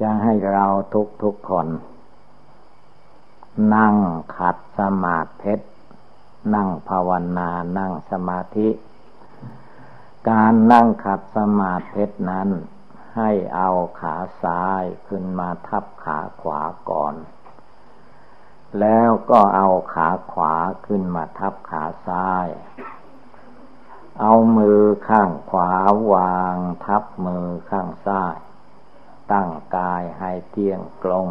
จะให้เราทุกทุกคน นั่งขัดสมาธินั่งภาวนา นั่งสมาธิ การนั่งขัดสมาธินั้น ให้เอาขาซ้ายขึ้นมาทับขาขวาก่อน แล้วก็เอาขาขวาขึ้นมาทับขาซ้ายเอามือข้างขวาวางทับมือข้างซ้าย ตั้งกายให้เที่ยงตรง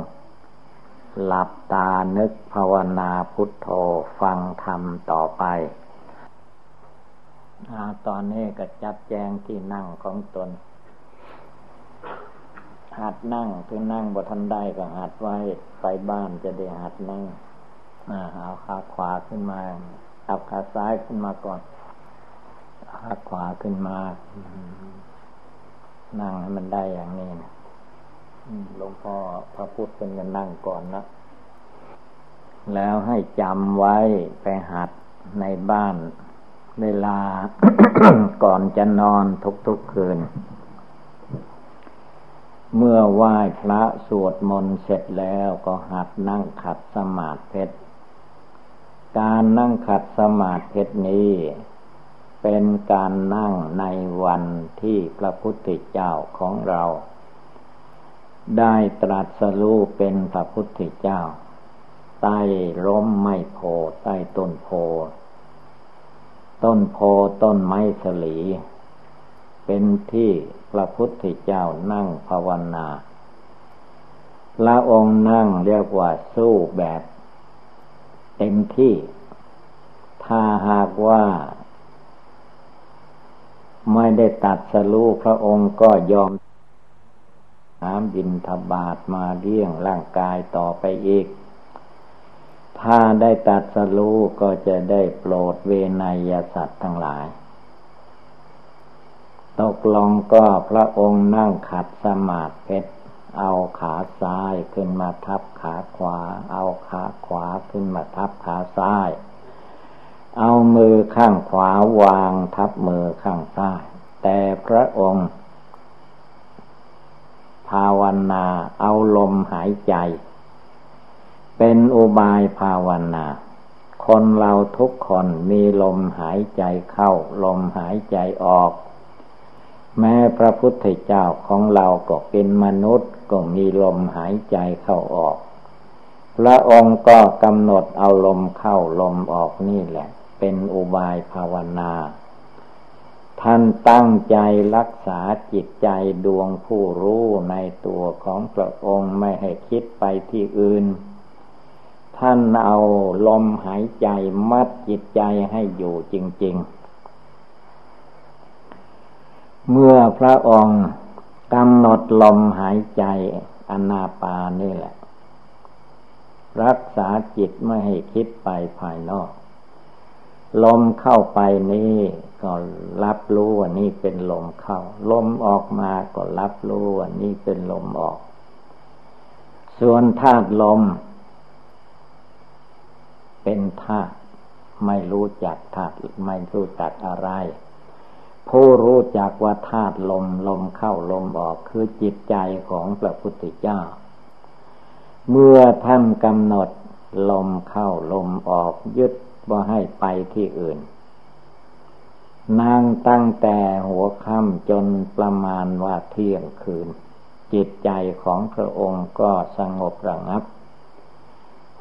หลับตานึกภาวนาพุทโธฟังธรรมต่อไปอตอนนี้ก็จัดแจงที่นั่งของตน หัดนั่งที่นั่งบทันได้ก็หัดไว้ไปบ้านจะได้หัดนั่งเอาขาขวาขึ้นมาเอาขาซ้ายขึ้นมาก่อนขาขวาขึ้นมา นั่งให้มันได้อย่างนี้นะ หลวงพ่อพระพุทธเป็นกันนั่งก่อนนะ แล้วให้จำไว้ไปหัดในบ้าน เวลาก่อนจะนอนทุกๆคืน เมื่อไหว้พระสวดมนต์เสร็จแล้วก็หัดนั่งขัดสมาธิการนั่งขัดสมาธินี้เป็นการนั่งในวันที่พระพุทธเจ้าของเรา ได้ตรัสรู้เป็นพระพุทธเจ้า ใต้ร่มไม้โพใต้ต้นโพ ต้นโพต้นไม้สลี เป็นที่พระพุทธเจ้านั่งภาวนาพระองค์นั่งเรียกว่าสู้แบบเต็มที่ ถ้าหากว่า ไม่ได้ตัดสรู้พระองค์ก็ยอม น้ำบินทบาทมาเลี้ยงร่างกายต่อไปอีก ถ้าได้ตัดสรู้ก็จะได้โปรดเวนยสัตว์ทั้งหลาย ตกลงก็พระองค์นั่งขัดสมาธิเอาขาซ้ายขึ้นมาทับขาขวา เอาขาขวาขึ้นมาทับขาซ้าย เอามือข้างขวาวางทับมือข้างซ้าย แต่พระองค์ ภาวนา เอาลมหายใจ เป็นอุบายภาวนา คนเราทุกคนมีลมหายใจเข้า ลมหายใจออก แม้พระพุทธเจ้าของเราก็เป็นมนุษย์ก็มีลมหายใจเข้าออก พระองค์ก็กำหนดเอาลมเข้าลมออกนี่แหละ เป็นอุบายภาวนา ท่านตั้งใจรักษาจิตใจดวงผู้รู้ในตัวของพระองค์ไม่ให้คิดไปที่อื่น ท่านเอาลมหายใจมัดจิตใจให้อยู่จริง ๆ เมื่อพระองค์กำหนดลมหายใจอนาปานี่แหละ รักษาจิตไม่ให้คิดไปภายนอก ลมเข้าไปนี่ก็รับรู้ว่านี่เป็นลมเข้า ลมออกมาก็รับรู้ว่านี่เป็นลมออก ส่วนธาตุลม เป็นธาตุไม่รู้จักธาตุไม่รู้จักอะไร ผู้รู้จักว่าธาตุลมลมเข้าลมออกคือจิตใจของพระพุทธเจ้า เมื่อท่านกำหนดลมเข้าลมออกยึด ว่าให้ไปที่อื่นนางตั้งแต่หัวค่ำจนประมาณว่าเที่ยงคืน จิตใจของพระองค์ก็สงบระงับ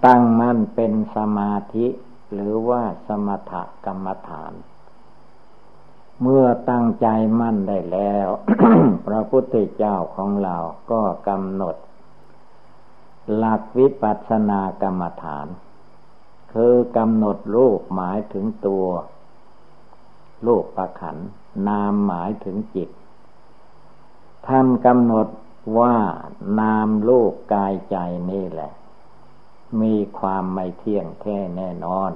ตั้งมั่นเป็นสมาธิหรือว่าสมถกรรมฐาน เมื่อตั้งใจมั่นได้แล้ว พระพุทธเจ้าของเราก็กำหนด หลักวิปัสสนากรรมฐาน คือกำหนดรูปหมายถึงตัวรูปประขัน นามหมายถึงจิต ท่านกำหนดว่านามรูปกายใจนี่แหละ มีความไม่เที่ยงแท้แน่นอน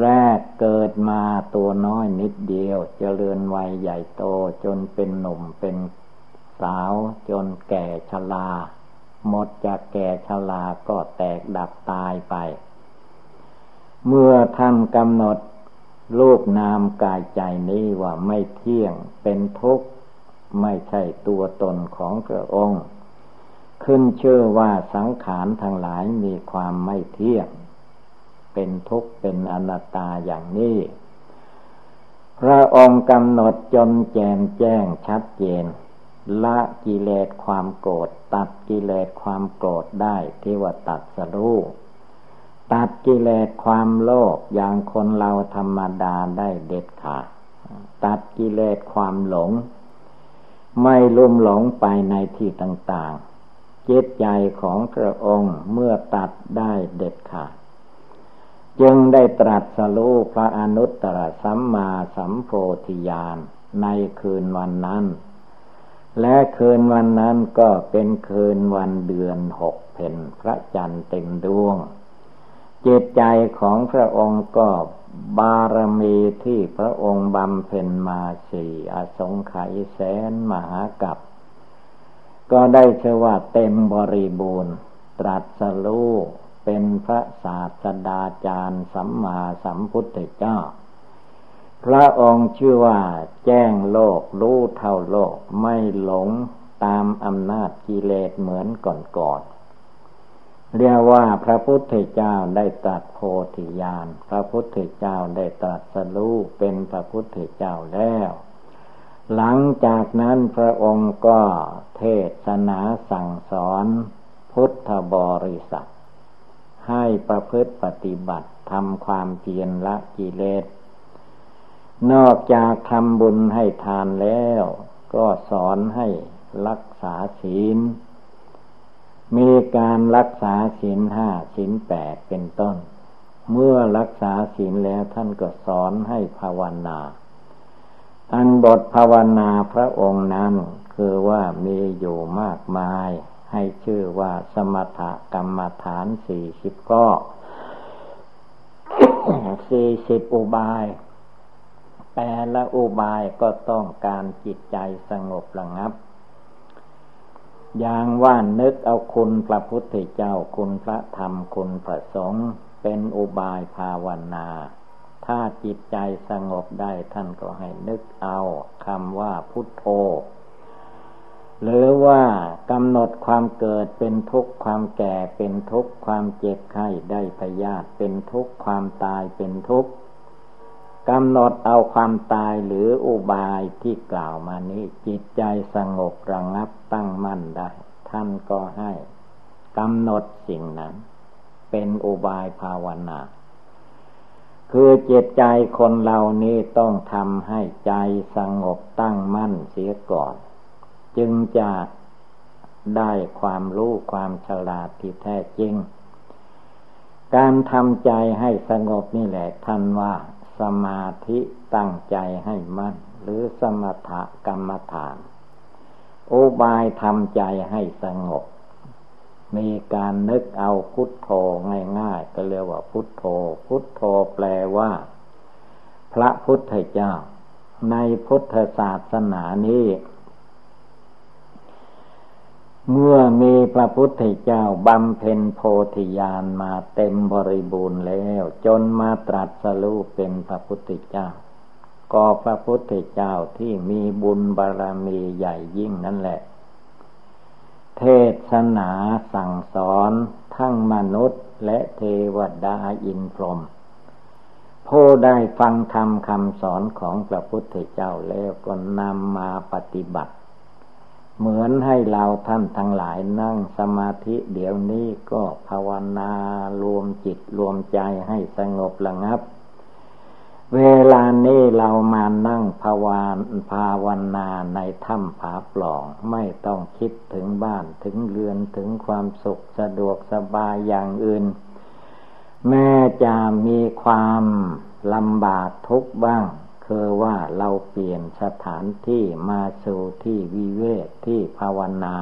แรกเกิดมาตัวน้อยนิดเดียวจเจริญวัยใหญ่โตจนเป็นหนุ่มเป็นสาวจนแก่ชรา หมดจากแก่ชราก็แตกดับตายไป เมื่อท่านกำหนดรูปนามกายใจนี้ว่าไม่เที่ยงเป็นทุกข์ ไม่ใช่ตัวตนของพระองค์ ขึ้นเชื่อว่าสังขารทั้งหลายมีความไม่เที่ยง เป็นทุกข์เป็นอนัตตาอย่างนี้ พระองค์กำหนดจนแจมแจ้งชัดเจน ละกิเลสความโกรธตัดกิเลสความโกรธได้ที่ว่าตัดสรู้ตัดกิเลสความโลภอย่างคนเราธรรมดาได้เด็ดขาดตัดกิเลสความหลง ไม่ลุ่มหลงไปในที่ต่างๆ เจตใจของพระองค์เมื่อตัดได้เด็ดขาดจึงได้ตรัสรู้พระอนุตตรสัมมาสัมโพธิญาณในคืนวันนั้น และคืนวันนั้นก็เป็นคืนวันเดือนหกเพนพระจันทร์เต็มดวงจิตใจของพระองค์ก็บารมีที่พระองค์บำเพ็ญมาสี่อสงไขยแสนมหากับ ก็ได้เชื่อว่าเต็มบริบูรณ์ ตรัสรู้เป็นพระศาสดาจารย์สัมมาสัมพุทธเจ้า พระองค์ชื่อว่า แจ้งโลกรู้เท่าโลกไม่หลงตามอำนาจกิเลสเหมือนก่อนๆเรียกว่าพระพุทธเจ้าได้ตรัสโพธิญาณ พระพุทธเจ้าได้ตรัสรู้เป็นพระพุทธเจ้าแล้ว หลังจากนั้นพระองค์ก็เทศนาสั่งสอนพุทธบริษัท ให้ประพฤติปฏิบัติทำความเพียรละกิเลส นอกจากทำบุญให้ทานแล้ว ก็สอนให้รักษาศีล มีการรักษาศีลห้าศีลแปดเป็นต้น เมื่อรักษาศีลแล้วท่านก็สอนให้ภาวนา อันบทภาวนาพระองค์นั้นคือว่ามีอยู่มากมาย ให้ชื่อว่าสมถกรรมฐานสี่สิบก็สี่สิบอุบาย แต่ละอุบายก็ต้องการจิตใจสงบระงับ อย่างว่านึกเอาคุณพระพุทธเจ้าคุณพระธรรมคุณพระสงฆ์เป็นอุบายภาวนา ถ้าจิตใจสงบได้ท่านก็ให้นึกเอาคำว่าพุทโธหรือว่ากำหนดความเกิดเป็นทุกข์ความแก่เป็นทุกข์ความเจ็บไข้ได้พยาธิเป็นทุกข์ความตายเป็นทุกข์ กำหนดเอาความตายหรืออุบายที่กล่าวมานี้จิตใจสงบระงับตั้งมั่นได้ ท่านก็ให้กำหนดสิ่งนั้น เป็นอุบายภาวนา คือจิตใจคนเหล่านี้ต้องทำให้ใจสงบตั้งมั่นเสียก่อน จึงจะได้ความรู้ความฉลาดที่แท้จริง การทำใจให้สงบนี่แหละท่านว่า สมาธิตั้งใจให้มั่น หรือสมถกรรมฐาน โอบายทำใจให้สงบ มีการนึกเอาพุทโธง่ายๆ ก็เรียกว่าพุทโธ พุทโธแปลว่า พระพุทธเจ้า ในพุทธศาสนานี้ เมื่อมีพระพุทธเจ้าบำเพ็ญโพธิญาณมาเต็มบริบูรณ์แล้ว จนมาตรัสรู้เป็นพระพุทธเจ้า ก็พระพุทธเจ้าที่มีบุญบารมีใหญ่ยิ่งนั่นแหละ เทศนาสั่งสอนทั้งมนุษย์และเทวดาอินพรหมผู้ได้ฟังธรรมคำสอนของพระพุทธเจ้าแล้วก็นำมาปฏิบัติ เหมือนให้เราท่านทั้งหลายนั่งสมาธิเดี๋ยวนี้ก็ภาวนารวมจิตรวมใจให้สงบระงับ เวลานี้เรามานั่งภาวานภาวนาในถ้ำผาปล่อง ไม่ต้องคิดถึงบ้านถึงเรือนถึงความสุขสะดวกสบายอย่างอื่น แม้จะมีความลำบากทุกข์บ้าง คือว่าเราเปลี่ยนสถานที่มาสู่ที่วิเวกที่ภาวนา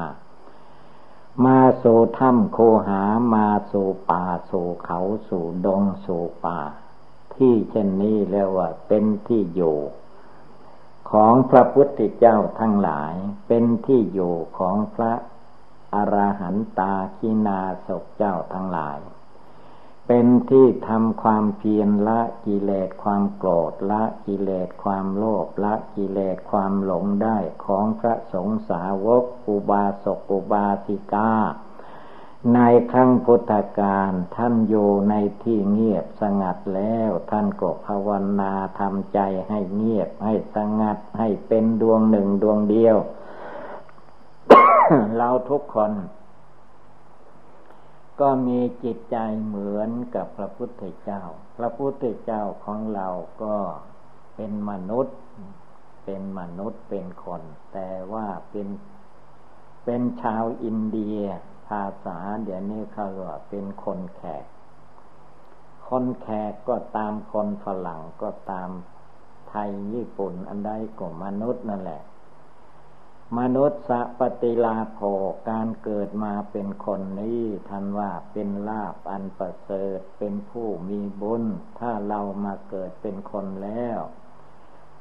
มาสู่ถ้ำโคหามาสู่ป่าสู่เขาสู่ดงสู่ป่า ที่เช่นนี้เรียกว่าเป็นที่อยู่ ของพระพุทธเจ้าทั้งหลายเป็นที่อยู่ของพระอรหันตาคินาศกเจ้าทั้งหลาย เป็นที่ทำความเพียรละกิเลสความโกรธละกิเลสความโลภละกิเลสความหลงได้ของพระสงฆ์สาวกอุบาสกอุบาสิกา ในครั้งพุทธกาลท่านอยู่ในที่เงียบสงัดแล้ว ท่านก็ภาวนาทำใจให้เงียบให้สงัดให้เป็นดวงหนึ่งดวงเดียว เราทุกคน ก็มีจิตใจเหมือนกับพระพุทธเจ้า พระพุทธเจ้าของเราก็เป็นมนุษย์ เป็นมนุษย์เป็นคน แต่ว่าเป็น เป็นชาวอินเดีย ภาษาเดี๋ยวนี้เขาว่าเป็นคนแขก คนแขกก็ตามคนฝรั่งก็ตามไทยญี่ปุ่นอันใดก็มนุษย์นั่นแหละ มนุษย์สปฏิลาโภการเกิดมาเป็นคนนี้ท่านว่าเป็นลาบอันประเสริฐเป็นผู้มีบุญ ถ้าเรามาเกิดเป็นคนแล้ว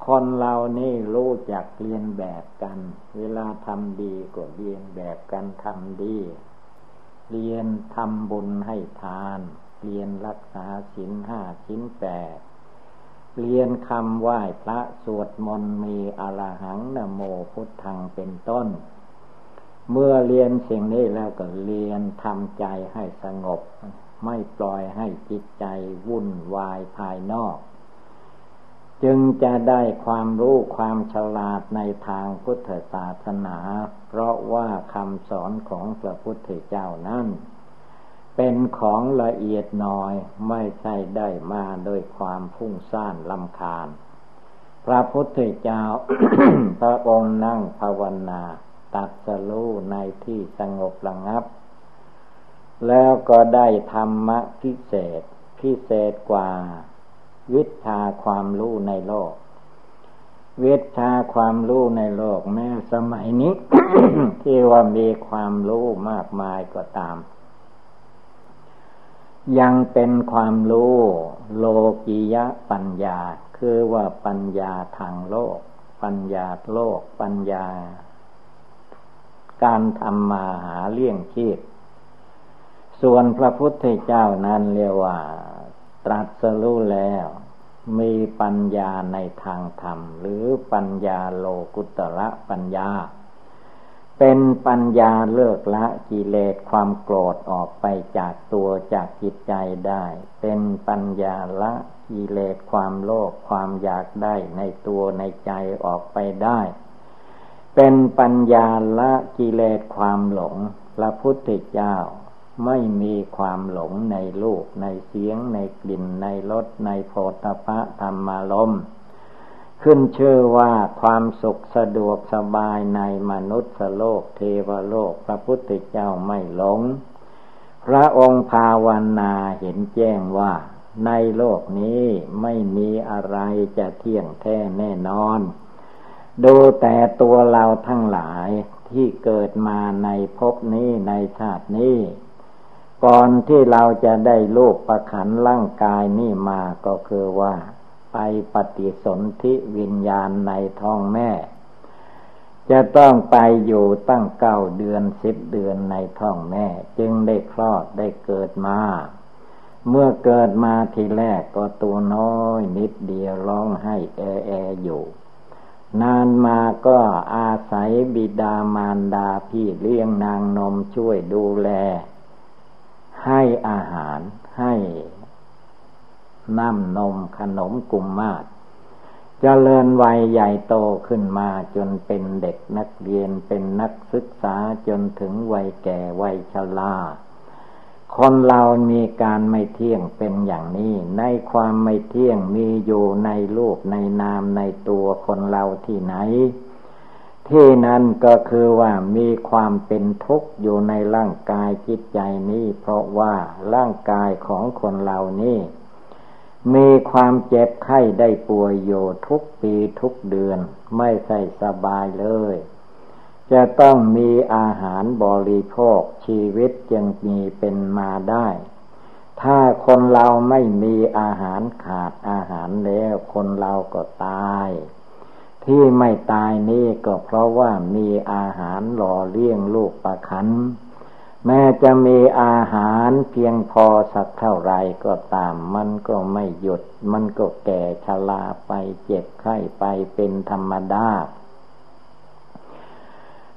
คนเรานี่รู้จักเรียนแบบกัน เวลาทำดีก็เรียนแบบกันทำดี เรียนทำบุญให้ทาน เรียนรักษาศีลห้าศีลแปด เรียนคำไหว้พระสวดมนต์มีอรหังนโมพุทธังเป็นต้น เมื่อเรียนสิ่งนี้แล้วก็เรียนทำใจให้สงบ ไม่ปล่อยให้จิตใจวุ่นวายภายนอก จึงจะได้ความรู้ความฉลาดในทางพุทธศาสนา เพราะว่าคำสอนของพระพุทธเจ้านั้น เป็นของละเอียดน้อยไม่ใช่ได้มาโดยความพุ่งซ่านลำคาญ พระพุทธเจ้าพระองค์นั่งภาวนาตัดสรู้ในที่สงบระงับ แล้วก็ได้ธรรมะพิเศษ พิเศษกว่า วิชาความรู้ในโลก วิชาความรู้ในโลกแม้สมัยนี้ ที่ว่ามีความรู้มากมายก็ตาม ยังเป็นความรู้โลกิยะปัญญา คือว่าปัญญาทางโลก ปัญญาโลก ปัญญา การทำมาหาเลี่ยงชีพ ส่วนพระพุทธเจ้านั้นเรียกว่า ตรัสรู้แล้ว มีปัญญาในทางธรรม หรือปัญญาโลกุตระปัญญา เป็นปัญญาเลิกละกิเลสความโกรธออกไปจากตัวจากจิตใจได้ เป็นปัญญาละกิเลสความโลภความอยากได้ในตัวในใจออกไปได้ เป็นปัญญาละกิเลสความหลงพระพุทธเจ้าไม่มีความหลงในรูปในเสียงในกลิ่นในรสในโพธพะธรรมารมณ์ ขึ้นชื่อว่าความสุขสะดวกสบายในมนุษย์โลกเทวโลกพระพุทธเจ้าไม่หลง พระองค์ภาวนาเห็นแจ้งว่า ในโลกนี้ไม่มีอะไรจะเที่ยงแท้แน่นอน ดูแต่ตัวเราทั้งหลายที่เกิดมาในภพนี้ในชาตินี้ก่อนที่เราจะได้ลูกประขันร่างกายนี่มาก็คือว่า ไปปฏิสนธิวิญญาณในท้องแม่ จะต้องไปอยู่ตั้งเก้าเดือนสิบเดือนในท้องแม่ จึงได้คลอดได้เกิดมา เมื่อเกิดมาทีแรกก็ตัวน้อยนิดเดียวร้องให้แอแออยู่นานมาก็อาศัยบิดามารดาพี่เลี้ยงนางนมช่วยดูแล ให้อาหารให้ น้ำนมขนมกุมมาศเจริญวัยใหญ่โตขึ้นมาจนเป็นเด็กนักเรียนเป็นนักศึกษาจนถึงวัยแก่วัยชราคนเรามีการไม่เที่ยงเป็นอย่างนี้ ในความไม่เที่ยงมีอยู่ในรูปในนามในตัวคนเราที่ไหน ที่นั้นก็คือว่ามีความเป็นทุกข์อยู่ในร่างกายจิตใจนี้ เพราะว่าร่างกายของคนเรานี้ มีความเจ็บไข้ได้ป่วยอยู่ทุกปีทุกเดือน ไม่ใส่สบายเลย จะต้องมีอาหารบริโภคชีวิตจึงมีเป็นมาได้ ถ้าคนเราไม่มีอาหารขาดอาหารแล้วคนเราก็ตาย ที่ไม่ตายนี่ก็เพราะว่ามีอาหารหล่อเลี้ยงลูกประคัน แม้จะมีอาหารเพียงพอสักเท่าไรก็ตาม มันก็ไม่หยุด มันก็แก่ชราไปเจ็บไข้ไปเป็นธรรมดา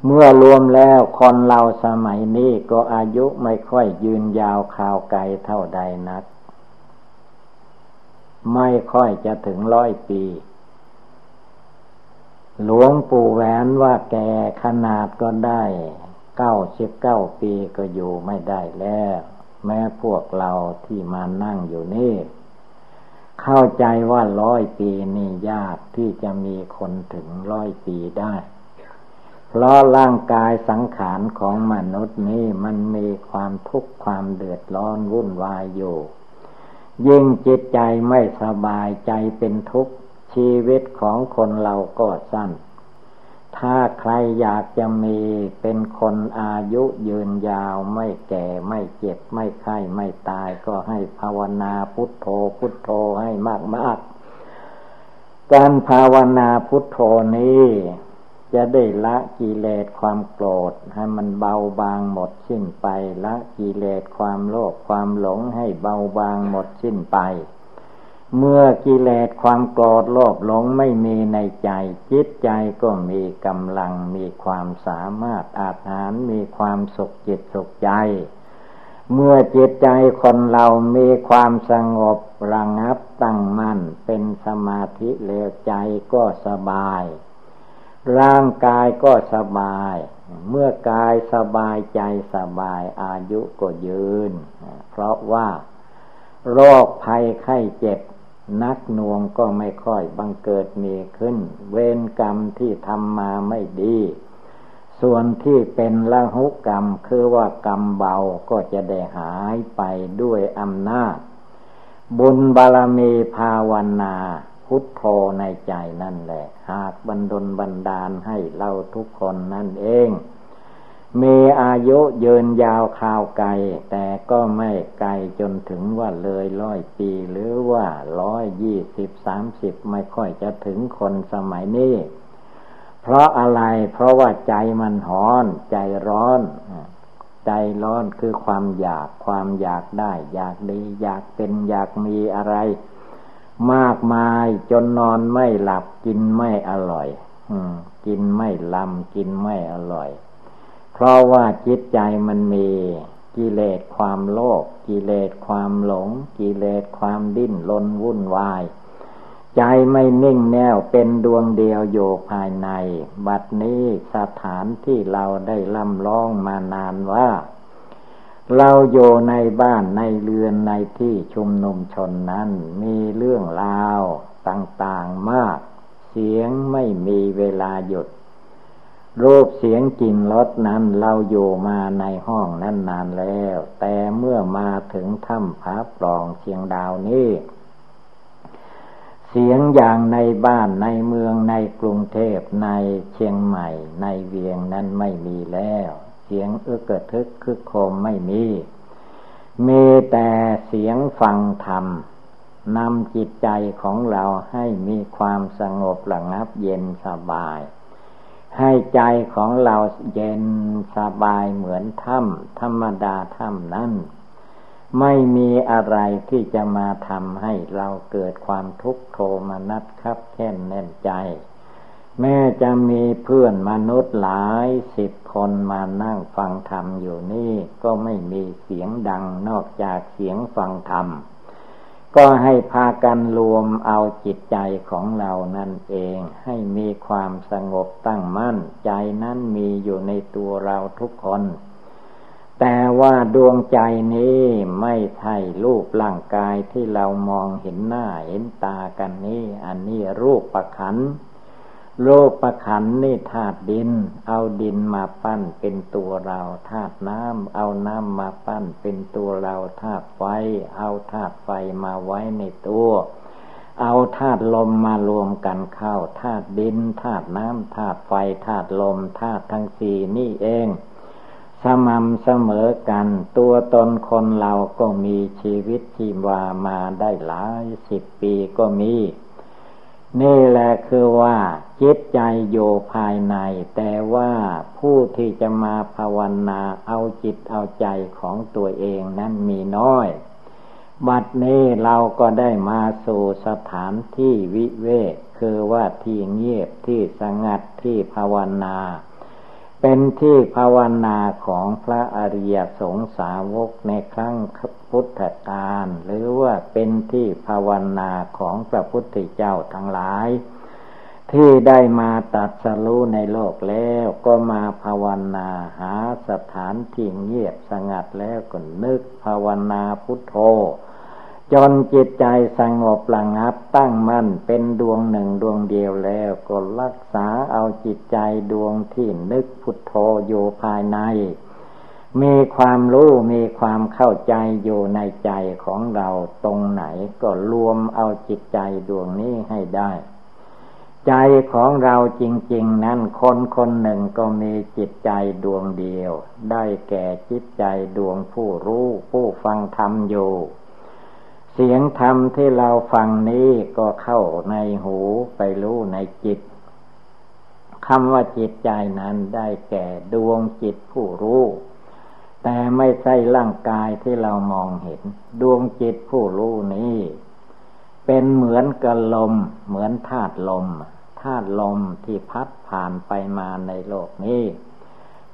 เมื่อรวมแล้วคนเราสมัยนี้ก็อายุไม่ค่อยยืนยาวข่าวไกลเท่าใดนัก ไม่ค่อยจะถึงร้อยปี หลวงปู่แหวนว่าแก่ขนาดก็ได้ เก้าสิบเก้าปีก็อยู่ไม่ได้แล้ว แม้พวกเราที่มานั่งอยู่นี่ เข้าใจว่าร้อยปีนี่ยากที่จะมีคนถึงร้อยปีได้ เพราะร่างกายสังขารของมนุษย์นี้มันมีความทุกข์ความเดือดร้อนวุ่นวายอยู่ ยิ่งจิตใจไม่สบายใจเป็นทุกข์ชีวิตของคนเราก็สั้น ถ้าใครอยากจะมีเป็นคนอายุยืนยาวไม่แก่ไม่เจ็บไม่ไข้ไม่ตายก็ให้ภาวนาพุทโธพุทโธให้มากมากการภาวนาพุทโธนี้ จะได้ละกิเลสความโกรธ ให้มันเบาบางหมดสิ้นไป ละกิเลสความโลภความหลงให้เบาบางหมดสิ้นไป เมื่อกิเลสความโกรธโลภหลงไม่มีในใจ จิตใจก็มีกำลังมีความสามารถอาหารมีความสุขจิตสุขใจ เมื่อจิตใจคนเรามีความสงบระงับตั้งมั่นเป็นสมาธิเลวใจก็สบาย ร่างกายก็สบาย เมื่อกายสบายใจสบายอายุก็ยืน เพราะว่าโรคภัยไข้เจ็บ นักนวงก็ไม่ค่อยบังเกิดมีขึ้น เวรกรรมที่ทำมาไม่ดี ส่วนที่เป็นละหุกรรมคือว่ากรรมเบาก็จะได้หายไปด้วยอำนาจ บุญบารมีภาวนาพุทโธในใจนั่นแหละ หากบันดลบันดาลให้เราทุกคนนั่นเอง มีอายุยืนยาวข่าวไกล แต่ก็ไม่ไกลจนถึงว่าเลยร้อยปี หรือว่าร้อยยี่สิบสามสิบไม่ค่อยจะถึงคนสมัยนี้ เพราะอะไรเพราะว่าใจมันหอน ใจร้อน ใจร้อนคือความอยากความอยากได้ อยากดี อยากเป็นอยากมีอะไร มากมายจนนอนไม่หลับกินไม่อร่อยอกินไม่ลำกินไม่อร่อย เพราะว่าจิตใจมันมีกิเลสความโลภกิเลสความหลง กิเลสความดิ้นรนวุ่นวาย ใจไม่นิ่งแน่วเป็นดวงเดียวโยภายใน บัดนี้สถานที่เราได้ล่ำร้องมานานว่า เราโยในบ้านในเรือนในที่ชุมนุมชนนั้น มีเรื่องราวต่างๆมาก เสียงไม่มีเวลาหยุด รูปเสียงกลิ่นรสนั้นเราอยู่มาในห้องนั้นนานแล้ว แต่เมื่อมาถึงถ้ำผาปล่องเชียงดาวนี้ เสียงอย่างในบ้านในเมืองในกรุงเทพในเชียงใหม่ ในเวียงนั้นไม่มีแล้ว เสียงเอื้อกระทึกคึกโคมไม่มี มีแต่เสียงฟังธรรมนำจิตใจของเราให้มีความสงบระงับเย็นสบาย ให้ใจของเราเย็นสบายเหมือนถ้ำธรรมดาถ้ำนั้น ไม่มีอะไรที่จะมาทำให้เราเกิดความทุกข์โทมนัสครับแค่นแน่นใจ แม้จะมีเพื่อนมนุษย์หลายสิบคนมานั่งฟังธรรมอยู่นี่ ก็ไม่มีเสียงดังนอกจากเสียงฟังธรรม ก็ให้พากันรวมเอาจิตใจของเรานั่นเอง ให้มีความสงบตั้งมั่น ใจนั้นมีอยู่ในตัวเราทุกคน แต่ว่าดวงใจนี้ไม่ใช่รูปร่างกายที่เรามองเห็นหน้าเห็นตากันนี้ อันนี้รูปประคัน โลประขันนี่ธาตุดิน เอาดินมาปั้นเป็นตัวเราธาตุน้ำเอาน้ำมาปั้นเป็นตัวเราธาตุไฟ เอาธาตุไฟมาไว้ในตัว เอาธาตุลมมารวมกันเข้าธาตุดินธาตุน้ำธาตุไฟธาตุลมธาตุทั้งสี่นี่เอง สม่ำเสมอกัน ตัวตนคนเราก็มีชีวิตชีวามาได้หลายสิบปีก็มี นี่แหละคือว่าจิตใจโยภายใน แต่ว่าผู้ที่จะมาภาวนาเอาจิตเอาใจของตัวเองนั้นมีน้อย บัดนี้เราก็ได้มาสู่สถานที่วิเวกคือว่าที่เงียบที่สงัดที่ภาวนา เป็นที่ภาวนาของพระอริยสงสาวกในครั้งพุทธกาลหรือว่าเป็นที่ภาวนาของพระพุทธเจ้าทั้งหลาย ที่ได้มาตัดสรู้ในโลกแล้วก็มาภาวนาหาสถานที่เงียบสงัดแล้วก็นึกภาวนาพุทโธ จนจิตใจสงบระงับตั้งมั่นเป็นดวงหนึ่งดวงเดียวแล้วก็รักษาเอาจิตใจดวงที่นึกพุทโธอยู่ภายใน มีความรู้มีความเข้าใจอยู่ในใจของเราตรงไหนก็รวมเอาจิตใจดวงนี้ให้ได้ ใจของเราจริง ๆ นั้นคนคนหนึ่งก็มีจิตใจดวงเดียว ได้แก่จิตใจดวงผู้รู้ผู้ฟังธรรมอยู่ เสียงธรรมที่เราฟังนี้ก็เข้าในหูไปรู้ในจิตคำว่าจิตใจนั้นได้แก่ดวงจิตผู้รู้ แต่ไม่ใช่ร่างกายที่เรามองเห็น ดวงจิตผู้รู้นี้ เป็นเหมือนกับลม เหมือนธาตุลมธาตุลมที่พัดผ่านไปมาในโลกนี้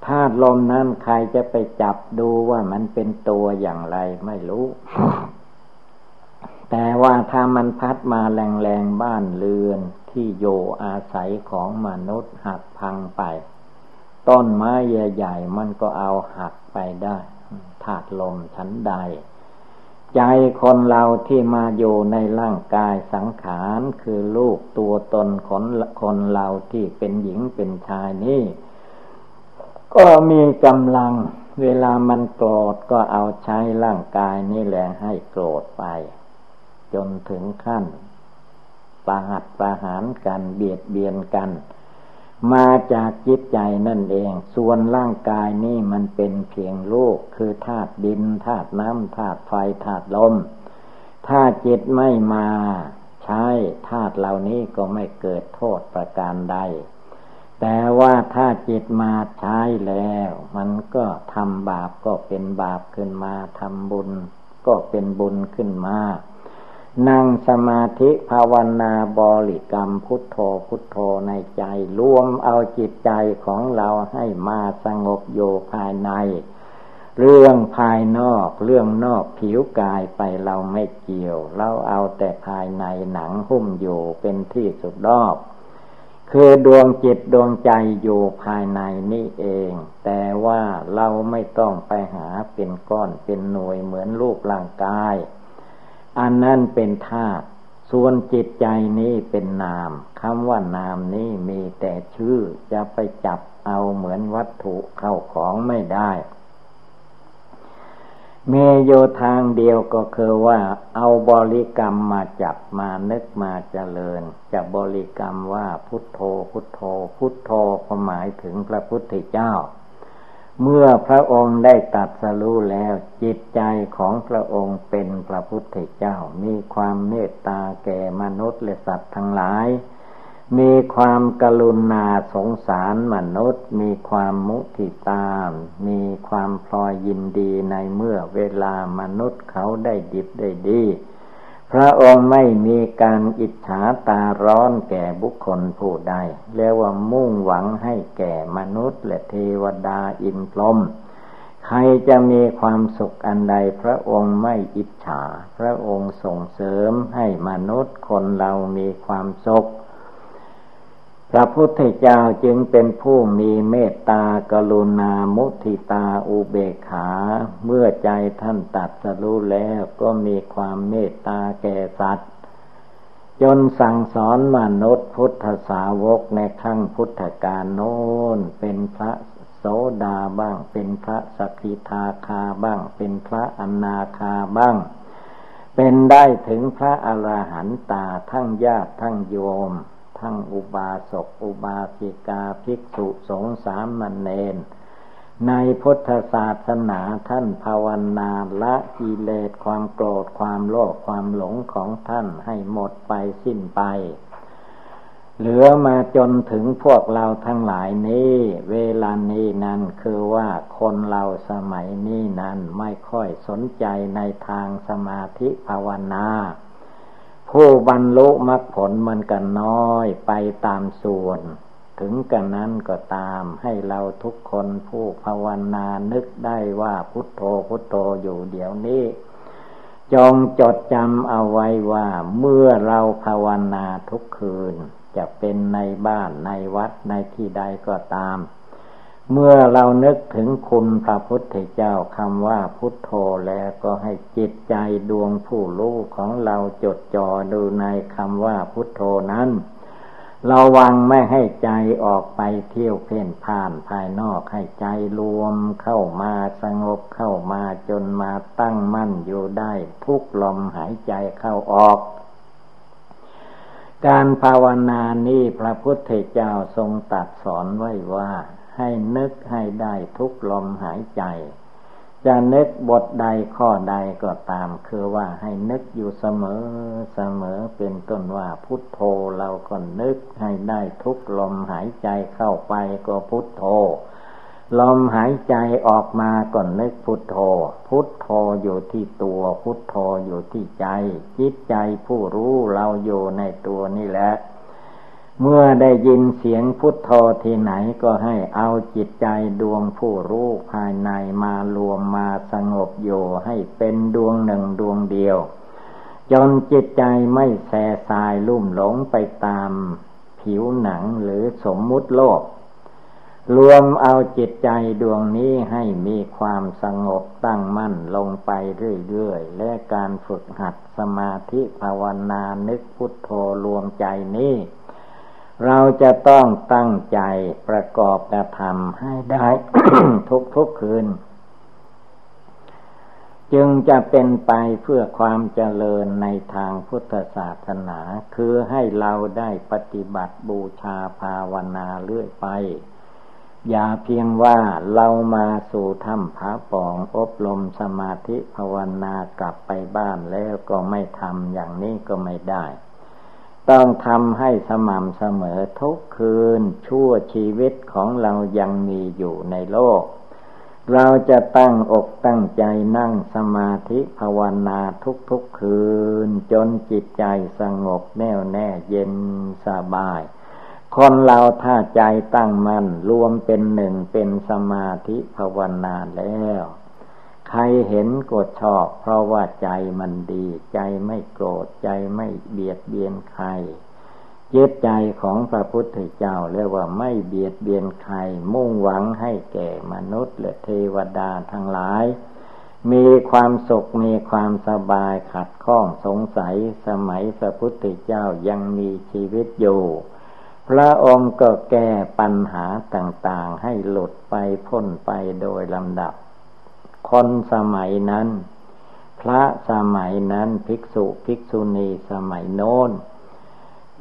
ธาตุลมนั้นใครจะไปจับดูว่ามันเป็นตัวอย่างไรไม่รู้ แต่ว่าถ้ามันพัดมาแรงๆบ้านเรือนที่โยอาศัยของมนุษย์หักพังไป ต้นไม้ใหญ่ๆมันก็เอาหักไปได้ธาตุลมชั้นใด ใจคนเราที่มาอยู่ในร่างกายสังขารคือลูกตัวตนคนคนเราที่เป็นหญิงเป็นชายนี่ก็มีกำลัง เวลามันโกรธก็เอาใช้ร่างกายนี่แหละให้โกรธไป จนถึงขั้น ประหัดประหารกันเบียดเบียนกัน มาจากจิตใจนั่นเอง ส่วนร่างกายนี่มันเป็นเพียงลูกคือธาตุดินธาตุน้ำธาตุไฟธาตุลม ถ้าจิตไม่มาใช้ธาตุเหล่านี้ก็ไม่เกิดโทษประการใดแต่ว่าถ้าจิตมาใช้แล้ว มันก็ทำบาปก็เป็นบาปขึ้นมาทำบุญก็เป็นบุญขึ้นมา นั่งสมาธิภาวนาบริกรรมพุทโธพุทโธในใจ รวมเอาจิตใจของเราให้มาสงบโยภายใน เรื่องภายนอกเรื่องนอกผิวกายไปเราไม่เกี่ยว เราเอาแต่ภายในหนังหุ้มอยู่เป็นที่สุดรอบคือดวงจิตดวงใจอยู่ภายในนี่เอง แต่ว่าเราไม่ต้องไปหาเป็นก้อนเป็นหน่วยเหมือนรูปร่างกาย อันนั้นเป็นธาตุส่วนจิตใจนี้เป็นนามคำว่านามนี้มีแต่ชื่อจะไปจับเอาเหมือนวัตถุเข้าของไม่ได้เมโยทางเดียวก็คือว่า เอาบริกรรมมาจับมานึกมาเจริญ จะบริกรรมว่าพุทโธพุทโธ พุทโธก็หมายถึงพระพุทธเจ้า เมื่อพระองค์ได้ตัดสรู้แล้ว จิตใจของพระองค์เป็นพระพุทธเจ้า มีความเมตตาแก่มนุษย์และสัตว์ทั้งหลาย มีความกรุณาสงสารมนุษย์ มีความมุทิตา มีความพลอยยินดีในเมื่อเวลามนุษย์เขาได้ดิบได้ดี พระองค์ไม่มีการอิจฉาตาร้อนแก่บุคคลผู้ใดเรียกว่ามุ่งหวังให้แก่มนุษย์และเทวดาอินพรหมใครจะมีความสุขอันใดพระองค์ไม่อิจฉา พระองค์ส่งเสริมให้มนุษย์คนเรามีความสุข พระพุทธเจ้าจึงเป็นผู้มีเมตตากรุณามุทิตาอุเบกขา เมื่อใจท่านตัดสรู้แล้วก็มีความเมตตาแก่สัตว์ จนสั่งสอนมนุษย์พุทธสาวกในครั้งพุทธกาลโน้นเป็นพระโสดาบ้าง เป็นพระสกิทาคาบ้าง เป็นพระอนาคาบ้าง เป็นได้ถึงพระอรหันตาทั้งญาติทั้งโยม ทั้งอุบาสกอุบาสิกาภิกษุสงฆ์สามมเณรในพุทธศาสนาท่านภาวนาละกิเลสความโกรธความโลภความหลงของท่านให้หมดไปสิ้นไป เหลือมาจนถึงพวกเราทั้งหลายนี้ เวลานี้นั้นคือว่าคนเราสมัยนี้นั้นไม่ค่อยสนใจในทางสมาธิภาวนา ผู้บรรลุมรรคผลมันกันน้อยไปตามส่วน ถึงกันนั้นก็ตามให้เราทุกคนผู้ภาวนานึกได้ว่าพุทโธพุทโธอยู่เดี๋ยวนี้ จงจดจำเอาไว้ว่าเมื่อเราภาวนาทุกคืน จะเป็นในบ้านในวัดในที่ใดก็ตาม เมื่อเรานึกถึงคุณพระพุทธเจ้าคำว่าพุทโธแล้วก็ให้จิตใจดวงผู้รู้ของเราจดจ่อดูในคำว่าพุทโธนั้นเราวังไม่ให้ใจออกไปเที่ยวเพ่นผ่านภายนอกให้ใจรวมเข้ามาสงบเข้ามาจนมาตั้งมั่นอยู่ได้ทุกลมหายใจเข้าออก การภาวนานี้พระพุทธเจ้าทรงตัดสอนไว้ว่า ให้นึกให้ได้ทุกลมหายใจ จะนึกบทใดข้อใดก็ตาม คือว่าให้นึกอยู่เสมอเสมอเป็นต้นว่าพุทโธเราก็นึกให้ได้ทุกลมหายใจเข้าไปก็พุทโธลมหายใจออกมาก่อนนึกพุทโธ พุทโธอยู่ที่ตัว พุทโธอยู่ที่ใจ จิตใจผู้รู้เราอยู่ในตัวนี่แหละ เมื่อได้ยินเสียงพุทโธที่ไหนก็ให้เอาจิตใจดวงผู้รู้ภายในมารวมมาสงบอยู่ให้เป็นดวงหนึ่งดวงเดียว จนจิตใจไม่แสสายลุ่มหลงไปตามผิวหนังหรือสมมุติโลก รวมเอาจิตใจดวงนี้ให้มีความสงบตั้งมั่นลงไปเรื่อยๆ และการฝึกหัดสมาธิภาวนานึกพุทโธรวมใจนี้ เราจะต้องตั้งใจประกอบกระทำให้ได้ทุกๆคืน จึงจะเป็นไปเพื่อความเจริญในทางพุทธศาสนา คือให้เราได้ปฏิบัติบูชาภาวนาเรื่อยไป อย่าเพียงว่าเรามาสู่ถ้ำผาปองอบรมสมาธิภาวนากลับไปบ้านแล้วก็ไม่ทำอย่างนี้ก็ไม่ได้ ต้องทำให้สม่ำเสมอทุกคืน ชั่วชีวิตของเรายังมีอยู่ในโลก เราจะตั้งอกตั้งใจนั่งสมาธิภาวนาทุกๆคืน จนจิตใจสงบแน่วแน่เย็นสบาย คนเราถ้าใจตั้งมัน่นรวมเป็นหนึ่งเป็นสมาธิภาวนาแล้ว ใครเห็นก็ชอบ เพราะว่าใจมันดี ใจไม่โกรธใจไม่เบียดเบียนใครจิตใจของพระพุทธเจ้าเรียกว่าไม่เบียดเบียนใคร มุ่งหวังให้แก่มนุษย์และเทวดาทั้งหลาย มีความสุขมีความสบายขัดข้องสงสัยสมัยพระพุทธเจ้ายังมีชีวิตอยู่ พระองค์ก็แก้ปัญหาต่างๆให้หลุดไปพ้นไปโดยลำดับ คนสมัยนั้น พระสมัยนั้นภิกษุภิกษุณีสมัยโน้น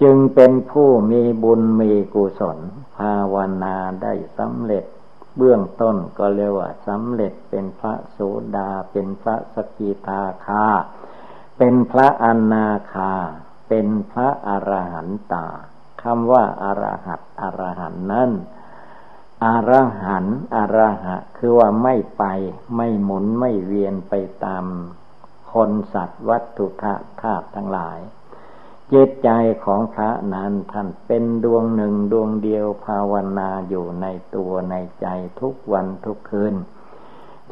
จึงเป็นผู้มีบุญมีกุศล ภาวนาได้สำเร็จ เบื้องต้นก็เรียกว่าสำเร็จเป็นพระโสดาเป็นพระสกิทาคา เป็นพระอนาคา เป็นพระอรหันตาคำว่าอารหัตอรหันนั่น อารหันอารหะ คือว่าไม่ไป ไม่หมุนไม่เวียนไปตาม คนสัตว์วัตถุธาตุทั้งหลายจิตใจของพระนั้นท่านเป็นดวงหนึ่งดวงเดียวภาวนาอยู่ในตัวในใจทุกวันทุกคืน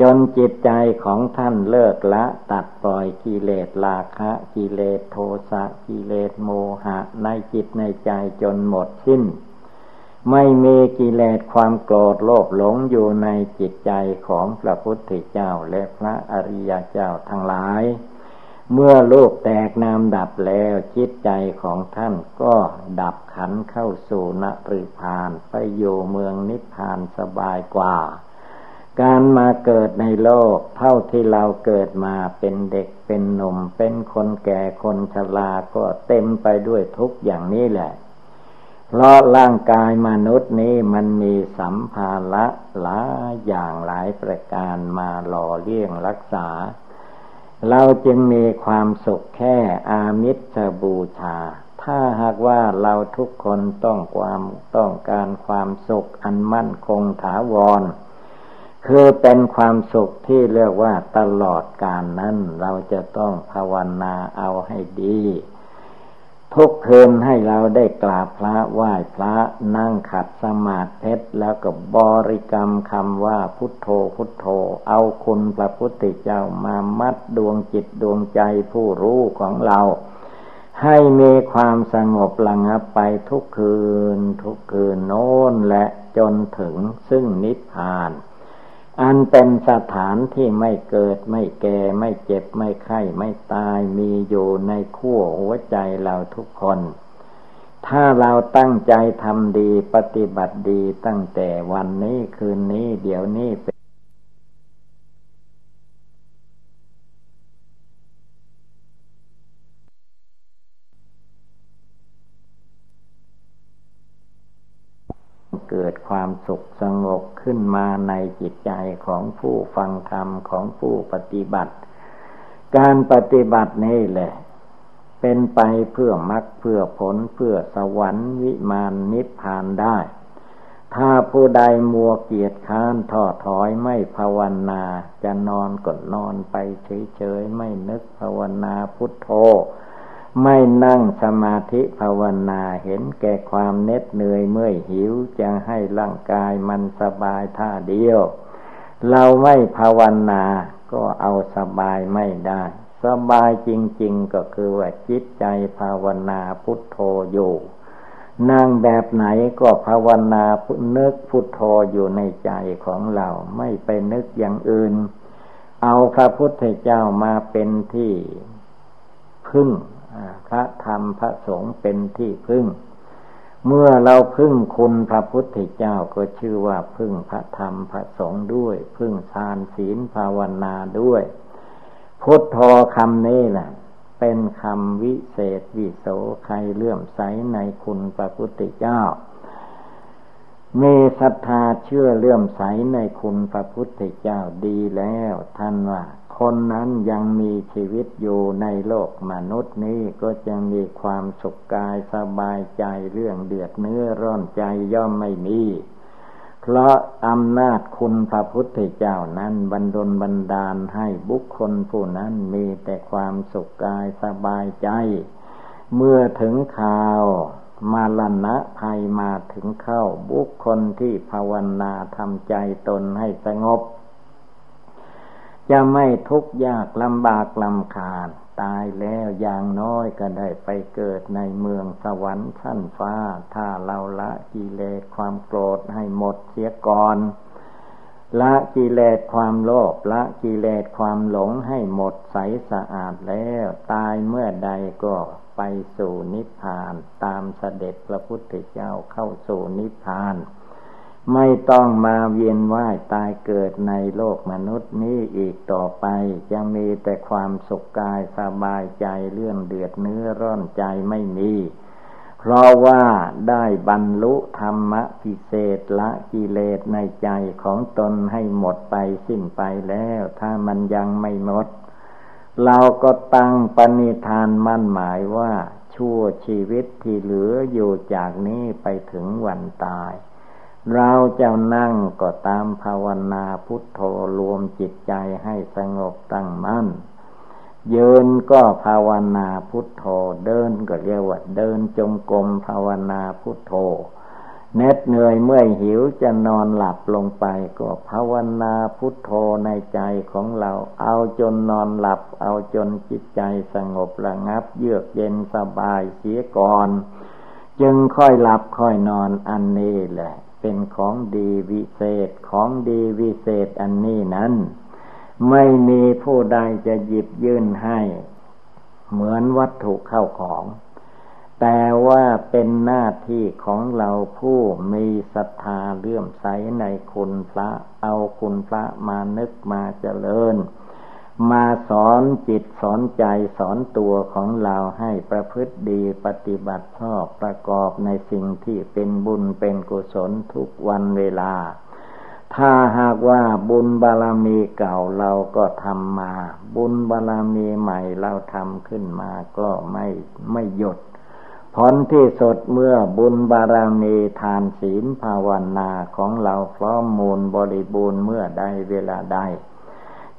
จนจิตใจของท่านเลิกละตัดปล่อยกิเลสราคะกิเลสโทสะกิเลสโมหะ ในจิตในใจจนหมดสิ้น ไม่มีกิเลสความโกรธโลภหลงอยู่ในจิตใจของพระพุทธเจ้าและพระอริยเจ้าทั้งหลาย เมื่อโลกแตกนามดับแล้วจิตใจของท่านก็ดับขันเข้าสู่นริพานไปอยู่เมืองนิพพานสบายกว่า การมาเกิดในโลกเท่าที่เราเกิดมาเป็นเด็กเป็นหนุ่มเป็นคนแก่คนชราก็เต็มไปด้วยทุกอย่างนี้แหละ เพราะร่างกายมนุษย์นี้มันมีสัมภาระหลายอย่างหลายประการมาหล่อเลี้ยงรักษา เราจึงมีความสุขแค่อามิสบูชา ถ้าหากว่าเราทุกคนต้องความต้องการความสุขอันมั่นคงถาวร คือเป็นความสุขที่เรียกว่าตลอดกาลนั้นเราจะต้องภาวนาเอาให้ดี ทุกคืนให้เราได้กราบพระไหว้พระนั่งขัดสมาธิแล้วก็บริกรรมคำว่าพุทโธพุทโธ เอาคุณพระพุทธเจ้ามามัดดวงจิตดวงใจผู้รู้ของเรา ให้มีความสงบระงับไปทุกคืน ทุกคืนโน้นและจนถึงซึ่งนิพพาน อันเป็นสถานที่ไม่เกิดไม่แก่ไม่เจ็บไม่ไข้ไม่ตายมีอยู่ในขั้วหัวใจเราทุกคน ถ้าเราตั้งใจทำดีปฏิบัติดีตั้งแต่วันนี้คืนนี้เดี๋ยวนี้ เกิดความสุขสงบขึ้นมาในจิตใจของผู้ฟังธรรมของผู้ปฏิบัติ การปฏิบัตินี่แหละ เป็นไปเพื่อมรรคเพื่อผลเพื่อสวรรค์วิมานนิพพานได้ ถ้าผู้ใดมัวเกียจค้านท้อถอยไม่ภาวนาจะนอนก็นอนไปเฉยๆไม่นึกภาวนาพุทโธ ไม่นั่งสมาธิภาวนาเห็นแก่ความเน็ดเหนื่อยเมื่อยหิวจะให้ร่างกายมันสบายท่าเดียว เราไม่ภาวนาก็เอาสบายไม่ได้ สบายจริง ๆ ก็คือว่าจิตใจภาวนาพุทโธอยู่นั่งแบบไหนก็ภาวนานึกพุทโธอยู่ในใจของเราไม่ไปนึกอย่างอื่น เอาพระพุทธเจ้ามาเป็นที่พึ่ง พระธรรมพระสงฆ์เป็นที่พึ่ง เมื่อเราพึ่งคุณพระพุทธเจ้าก็ชื่อว่าพึ่งพระธรรมพระสงฆ์ด้วย พึ่งทานศีลภาวนาด้วย พุทโธคำนี้แหละเป็นคำวิเศษวิโสใครเลื่อมใสในคุณพระพุทธเจ้า มีศรัทธาเชื่อเลื่อมใสในคุณพระพุทธเจ้าดีแล้ว ท่านว่า คนนั้นยังมีชีวิตอยู่ในโลกมนุษย์นี้ก็จะมีความสุขกายสบายใจเรื่องเดือดเนื้อร้อนใจย่อมไม่มี เพราะอำนาจคุณพระพุทธเจ้านั้นบันดลบันดาลให้บุคคลผู้นั้นมีแต่ความสุขกายสบายใจ เมื่อถึงข่าวมาลณะภัยมาถึงเข้าบุคคลที่ภาวนาทำใจตนให้สงบ จะไม่ทุกข์ยากลำบากลำคาญ ตายแล้วอย่างน้อยก็ได้ไปเกิดในเมืองสวรรค์ชั้นฟ้า ถ้าเราละกิเลสความโกรธให้หมดเสียก่อน ละกิเลสความโลภละกิเลสความหลงให้หมดใสสะอาดแล้ว ตายเมื่อใดก็ไปสู่นิพพาน ตามเสด็จพระพุทธเจ้าเข้าสู่นิพพาน ไม่ต้องมาเวียนว่ายตายเกิดในโลกมนุษย์นี้อีกต่อไป จะมีแต่ความสุขกายสบายใจเรื่องเดือดเนื้อร้อนใจไม่มี เพราะว่าได้บรรลุธรรมะพิเศษละกิเลสในใจของตนให้หมดไปสิ้นไปแล้ว ถ้ามันยังไม่หมด เราก็ตั้งปณิธานมั่นหมายว่าชั่วชีวิตที่เหลืออยู่จากนี้ไปถึงวันตาย เราจะนั่งก็ตามภาวนาพุทโธรวมจิตใจให้สงบตั้งมั่นยืนก็ภาวนาพุทโธเดินก็เรียกว่าเดินจงกรมภาวนาพุทโธเน็ดเหนื่อยเมื่อยหิวจะนอนหลับลงไปก็ภาวนาพุทโธในใจของเรา เอาจนนอนหลับ เอาจนจิตใจสงบระงับ เยือกเย็นสบายเสียก่อน จึงค่อยหลับค่อยนอนอันนี้แหละ เป็นของดีวิเศษของดีวิเศษอันนี้นั้น ไม่มีผู้ใดจะหยิบยื่นให้ เหมือนวัตถุเข้าของ แต่ว่าเป็นหน้าที่ของเราผู้มีศรัทธาเลื่อมใสในคุณพระ เอาคุณพระมานึกมาเจริญ มาสอนจิตสอนใจสอนตัวของเราให้ประพฤติดีปฏิบัติชอบประกอบในสิ่งที่เป็นบุญเป็นกุศลทุกวันเวลา ถ้าหากว่าบุญบารมีเก่าเราก็ทำมา บุญบารมีใหม่เราทำขึ้นมาก็ไม่ไม่หยุดผลที่สดเมื่อบุญบารมีทานศีลภาวนาของเราพร้อมมูลบริบูรณ์เมื่อใดเวลาใด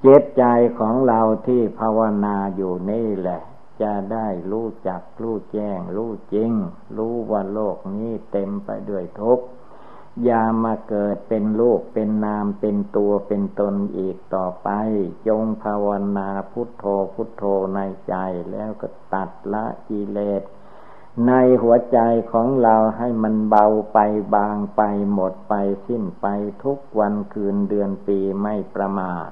เจตใจของเราที่ภาวนาอยู่นี่แหละ จะได้รู้จักรู้แจ้ง รู้จริง รู้ว่าโลกนี้เต็มไปด้วยทุกข์อย่ามาเกิดเป็นลูกเป็นนามเป็นตัวเป็นตนอีกต่อไป จงภาวนาพุทโธพุทโธในใจแล้วก็ตัดละกิเลสในหัวใจของเราให้มันเบาไปบางไปหมดไปสิ้นไปทุกวันคืนเดือนปีไม่ประมาท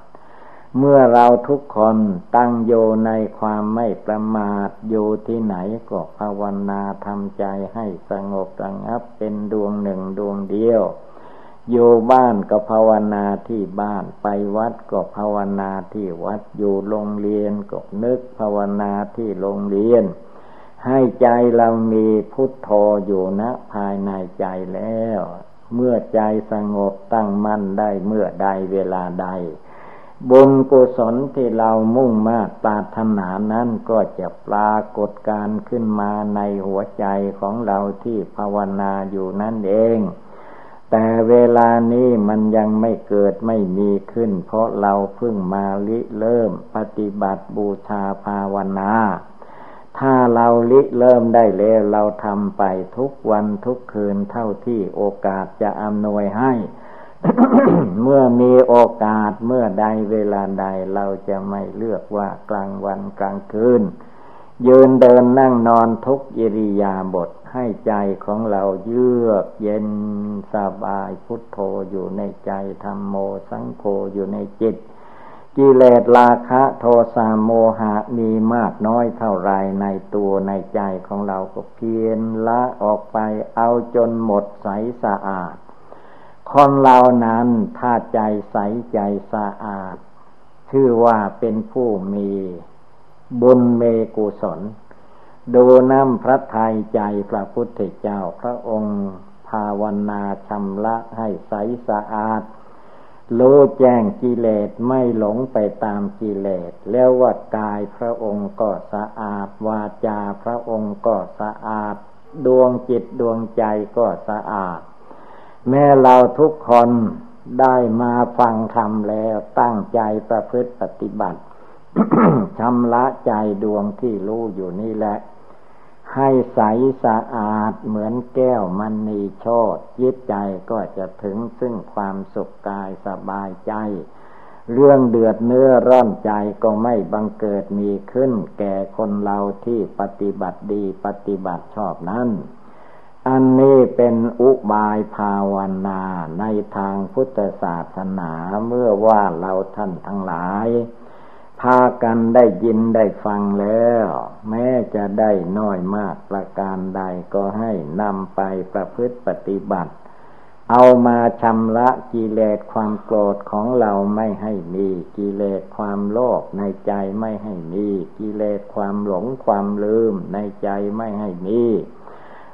เมื่อเราทุกคนตั้งโยในความไม่ประมาทอยู่ที่ไหนก็ภาวนาทำใจให้สงบระงับเป็นดวงหนึ่งดวงเดียว อยู่บ้านก็ภาวนาที่บ้านไปวัดก็ภาวนาที่วัดอยู่โรงเรียนก็นึกภาวนาที่โรงเรียน ให้ใจเรามีพุทโธอยู่นะภายในใจแล้ว เมื่อใจสงบตั้งมั่นได้เมื่อใดเวลาใด บุญกุศลที่เรามุ่งมาปรารถนานั้นก็จะปรากฏการขึ้นมาในหัวใจของเราที่ภาวนาอยู่นั่นเอง แต่เวลานี้มันยังไม่เกิดไม่มีขึ้น เพราะเราเพิ่งมาลิเริ่มปฏิบัติบูชาภาวนา ถ้าเราลิเริ่มได้แล้วเราทำไปทุกวันทุกคืนเท่าที่โอกาสจะอำนวยให้ เมื่อมีโอกาสเมื่อใดเวลาใดเราจะไม่เลือกว่ากลางวันกลางคืน ยืนเดินนั่งนอนทุกอิริยาบถให้ใจของเราเยือกเย็นสบายพุทโธอยู่ในใจธรรมโมสังโฆอยู่ในจิต กิเลสราคะโทสะโมหะมีมากน้อยเท่าไรในตัวในใจของเราก็เพียรละออกไปเอาจนหมดใสสะอาด คนเรานั้นถ้าใจใสใจสะอาด ชื่อว่าเป็นผู้มีบุญเมกุศล ดูน้ำพระทัยใจพระพุทธเจ้าพระองค์ภาวนาชำระให้ใสสะอาดรู้แจ้งกิเลสไม่หลงไปตามกิเลส แล้วว่ากายพระองค์ก็สะอาด วาจาพระองค์ก็สะอาด ดวงจิตดวงใจก็สะอาด แม้เราทุกคนได้มาฟังธรรมแล้วตั้งใจประพฤติปฏิบัติชำระใจดวงที่รู้อยู่นี่แหละ ให้ใสสะอาดเหมือนแก้วมันนีโชดยิตใจก็จะถึงซึ่งความสุขกายสบายใจ เรื่องเดือดเนื้อร้อนใจก็ไม่บังเกิดมีขึ้น แก่คนเราที่ปฏิบัติดีปฏิบัติชอบนั้น อันนี้เป็นอุบายภาวนาในทางพุทธศาสนาเมื่อว่าเราท่านทั้งหลาย พากันได้ยินได้ฟังแล้ว แม้จะได้น้อยมากประการใดก็ให้นำไปประพฤติปฏิบัติ เอามาชำระกิเลสความโกรธของเราไม่ให้มีกิเลสความโลภในใจไม่ให้มีกิเลสความหลงความลืมในใจไม่ให้มี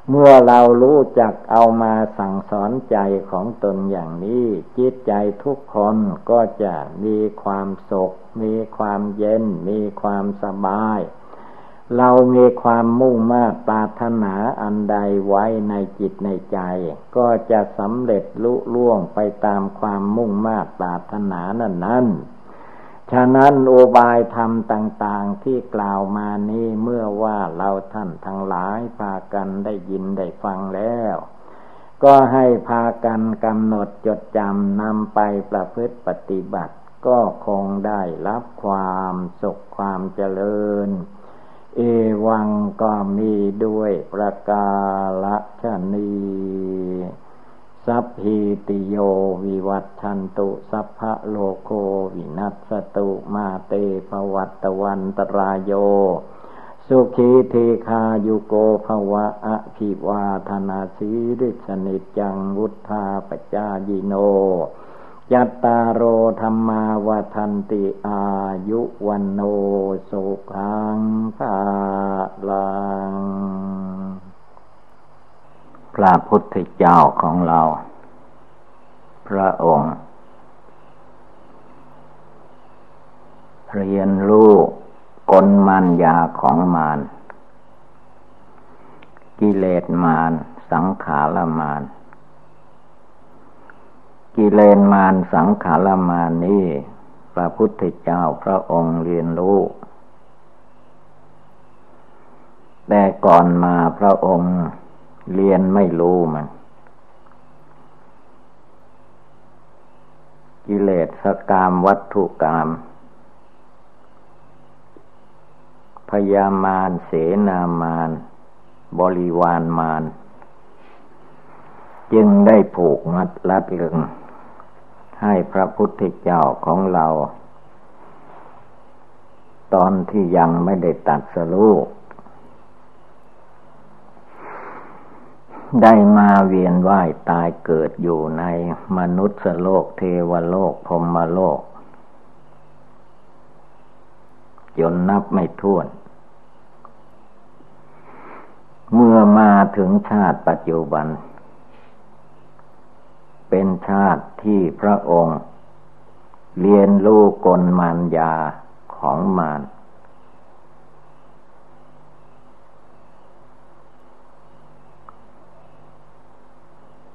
เมื่อเรารู้จักเอามาสั่งสอนใจของตนอย่างนี้ จิตใจทุกคนก็จะมีความสุข มีความเย็น มีความสบาย เรามีความมุ่งมา่ปรารถนาอันใดไว้ในจิตในใจ ก็จะสำเร็จลุล่วงไปตามความมุ่งมา่ปรารถนานั้นนั้น ฉะนั้นโอบายธรรมต่าง ๆที่กล่าวมานี้เมื่อว่าเราท่านทั้งหลายพากันได้ยินได้ฟังแล้ว ก็ให้พากันกำหนดจดจำนำไปประพฤติปฏิบัติ ก็คงได้รับความสุขความเจริญ เอวังก็มีด้วยประกาศนี สัพพิติโยวิวัตทันตุสัพพะโลโควินัสตุมาเตภวัตวันตรายโย สุขีเทคายุโกภวะอภิวาธนาสีริสนิจังวุธาปจายิโนยัตตาโรธรรมาวทันติอายุวันโนสุขังภาลัง พระพุทธเจ้าของเรา พระองค์ เรียนรู้กลมันยาของมารกิเลสมารสังขารมารกิเลสมารสังขารมารนี้พระพุทธเจ้าพระองค์เรียนรู้ แต่ก่อนมาพระองค์ เรียนไม่รู้มัน กิเลสกามวัตถุกรรมพยามารเสนามาร บริวารมาร จึงได้ผูกมัดลัดลึง ให้พระพุทธเจ้าของเรา ตอนที่ยังไม่ได้ตัดสลู ได้มาเวียนว่ายตายเกิดอยู่ในมนุษย์โลกเทวโลกพรมโลก จนนับไม่ถ้วน เมื่อมาถึงชาติปัจจุบัน เป็นชาติที่พระองค์ เรียนรู้กลมารยาของมาร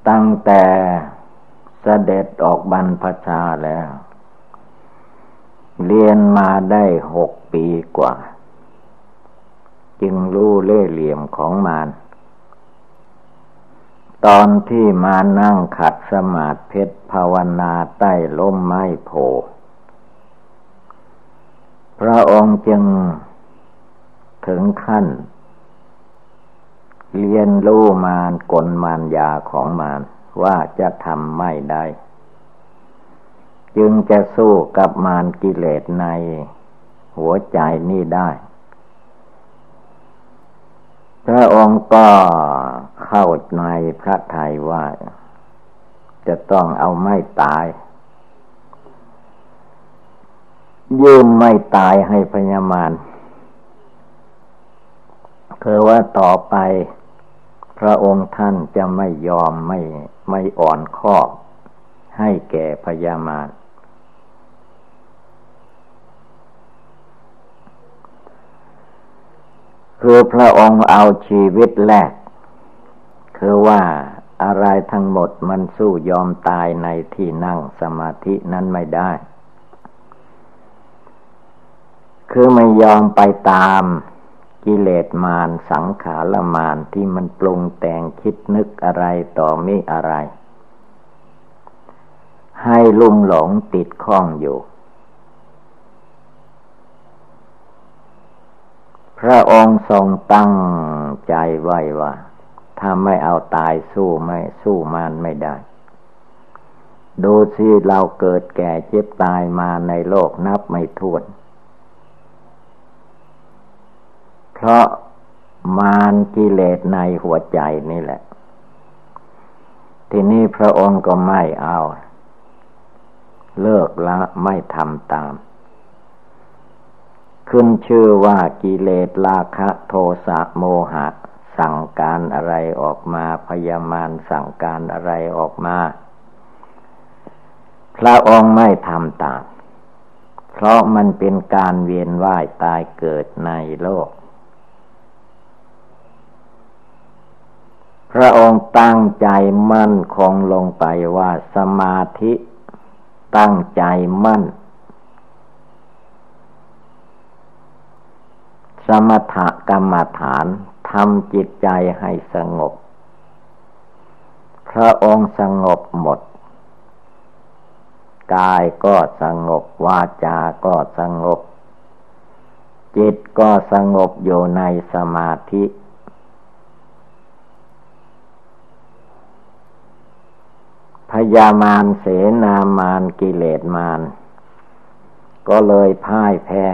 ตั้งแต่เสด็จออกบรรพชาแล้ว เรียนมาได้หกปีกว่า จึงรู้เล่เหลี่ยมของมารตอนที่มานั่งขัดสมาธิเพชรภาวนาใต้ล้มไม้โพพระองค์จึงถึงขั้น เรียนรู้มารกลมารยาของมารว่าจะทำไม่ได้ จึงจะสู้กับมารกิเลสในหัวใจนี่ได้ พระองค์ก็เข้าในพระทัยว่า จะต้องเอาไม่ตายยืมไม่ตายให้พญามาร คือว่าต่อไป พระองค์ท่านจะไม่ยอมไม่ไม่อ่อนข้อ ให้แก่พญามารคือพระองค์เอาชีวิตแรก คือว่าอะไรทั้งหมดมันสู้ยอมตายในที่นั่งสมาธินั้นไม่ได้ คือไม่ยอมไปตาม กิเลสมารสังขารมารที่มันปรุงแต่งคิดนึกอะไรต่อมิอะไร ให้ลุ่มหลงติดข้องอยู่ พระองค์ทรงตั้งใจไว้ว่า ถ้าไม่เอาตายสู้ไม่สู้มารไม่ได้ดูสิเราเกิดแก่เจ็บตายมาในโลกนับไม่ถ้วน เพราะมารกิเลสในหัวใจนี่แหละ ทีนี้พระองค์ก็ไม่เอา เลิกละไม่ทำตาม ขึ้นชื่อว่ากิเลสราคะโทสะโมหะ สั่งการอะไรออกมาพยามารสั่งการอะไรออกมา พระองค์ไม่ทำตาม เพราะมันเป็นการเวียนว่ายตายเกิดในโลก พระองค์ตั้งใจมั่นคงลงไปว่าสมาธิตั้งใจมั่น สมถกรรมฐานทำจิตใจให้สงบ พระองค์สงบหมด กายก็สงบ วาจาก็สงบ จิตก็สงบอยู่ในสมาธิ พยามารเสนามารกิเลสมารก็เลยพ่ายแพ้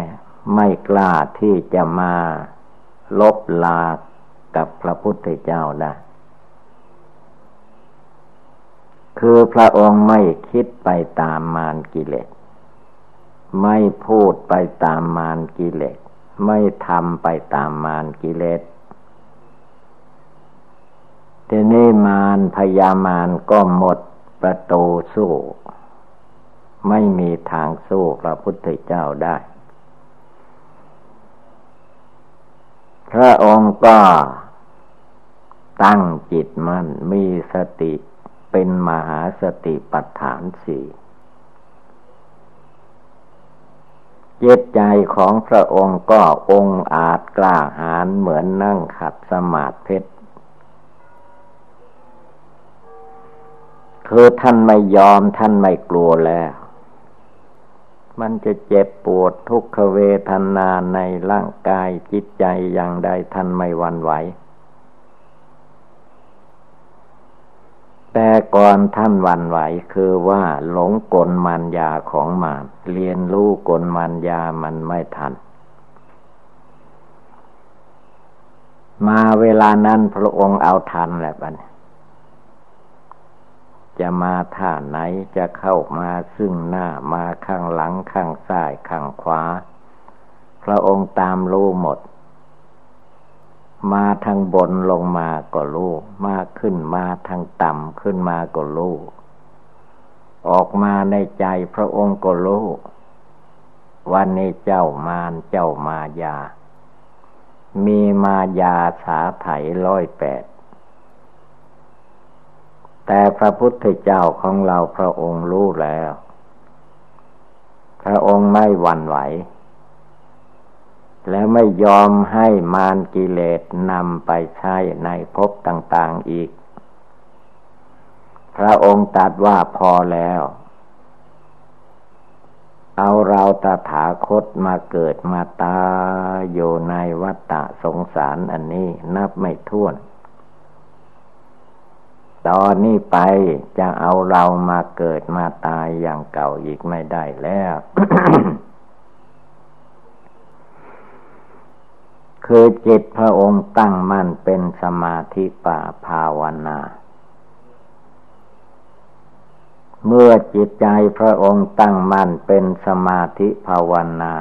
ไม่กล้าที่จะมาลบลากับพระพุทธเจ้าได้ คือพระองค์ไม่คิดไปตามมารกิเลส ไม่พูดไปตามมารกิเลส ไม่ทำไปตามมารกิเลสทีนี้มารพยามารก็หมด ประตูสู้ ไม่มีทางสู้พระพุทธเจ้าได้ พระองค์ก็ตั้งจิตมัน่นมีสติเป็นมหาสติปัฏฐานสี่เจตใจของพระองค์ก็องอาจกล้าหาญเหมือนนั่งขัดสมาธิเพชร คือท่านไม่ยอมท่านไม่กลัวแล้ว มันจะเจ็บปวดทุกขเวทนาในร่างกายจิตใจอย่างใดท่านไม่หวั่นไหว แต่ก่อนท่านวันไหวคือว่าหลงกลมันยาของมารเรียนรู้กลมันยามันไม่ทันมาเวลานั้นพระองค์เอาทันแหละบัน จะมาท่าไหนจะเข้ามาซึ่งหน้ามาข้างหลังข้างซ้ายข้างขวา พระองค์ตามรู้หมด มาทางบนลงมาก็รู้มาขึ้นมาทางต่ำขึ้นมาก็รู้ออกมาในใจพระองค์ก็รู้วันนี้เจ้ามารเจ้ามายา มีมายาสาไถร้อยแปด แต่พระพุทธเจ้าของเราพระองค์รู้แล้ว พระองค์ไม่หวั่นไหว และไม่ยอมให้มารกิเลสนำไปใช้ในภพต่าง ๆอีก พระองค์ตรัสว่าพอแล้ว เอาเราตถาคตมาเกิดมาตาอยู่ในวัฏฏะสงสารอันนี้นับไม่ถ้วน ตอนนี้ไปจะเอาเรามาเกิดมาตายอย่างเก่าอีกไม่ได้แล้วคือจิตพระองค์ตั้งมั่นเป็นสมาธิป่าภาวนา เมื่อจิตใจพระองค์ตั้งมั่นเป็นสมาธิภาวนา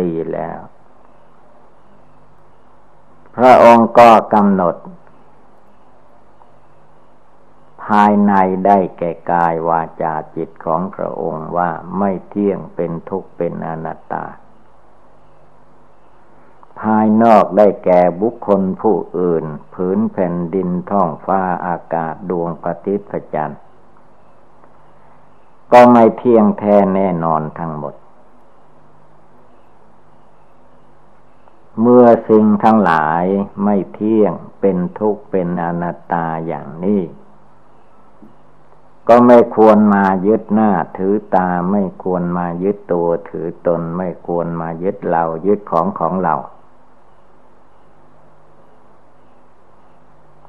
ดีแล้ว พระองค์ก็กำหนด ภายในได้แก่กายวาจาจิตของพระองค์ว่าไม่เที่ยงเป็นทุกข์เป็นอนัตตา ภายนอกได้แก่บุคคลผู้อื่น ผืนแผ่นดินท้องฟ้าอากาศดวงปฏิพจันทร์ก็ไม่เที่ยงแท้แน่นอนทั้งหมด เมื่อสิ่งทั้งหลายไม่เที่ยงเป็นทุกข์เป็นอนัตตาอย่างนี้ ก็ไม่ควรมายึดหน้าถือตาไม่ควรมายึดตัวถือตนไม่ควรมายึดเรา ยึดของของเรา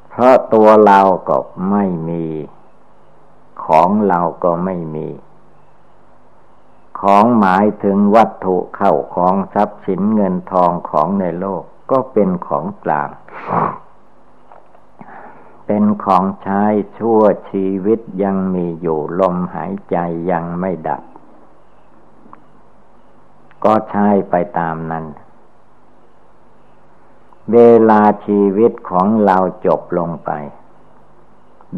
เพราะตัวเราก็ไม่มี ของเราก็ไม่มี ของหมายถึงวัตถุเข้าของทรัพย์สินเงินทองของในโลกก็เป็นของกลาง เป็นของใช้ชั่วชีวิตยังมีอยู่ลมหายใจยังไม่ดับ ก็ใช้ไปตามนั้น เวลาชีวิตของเราจบลงไป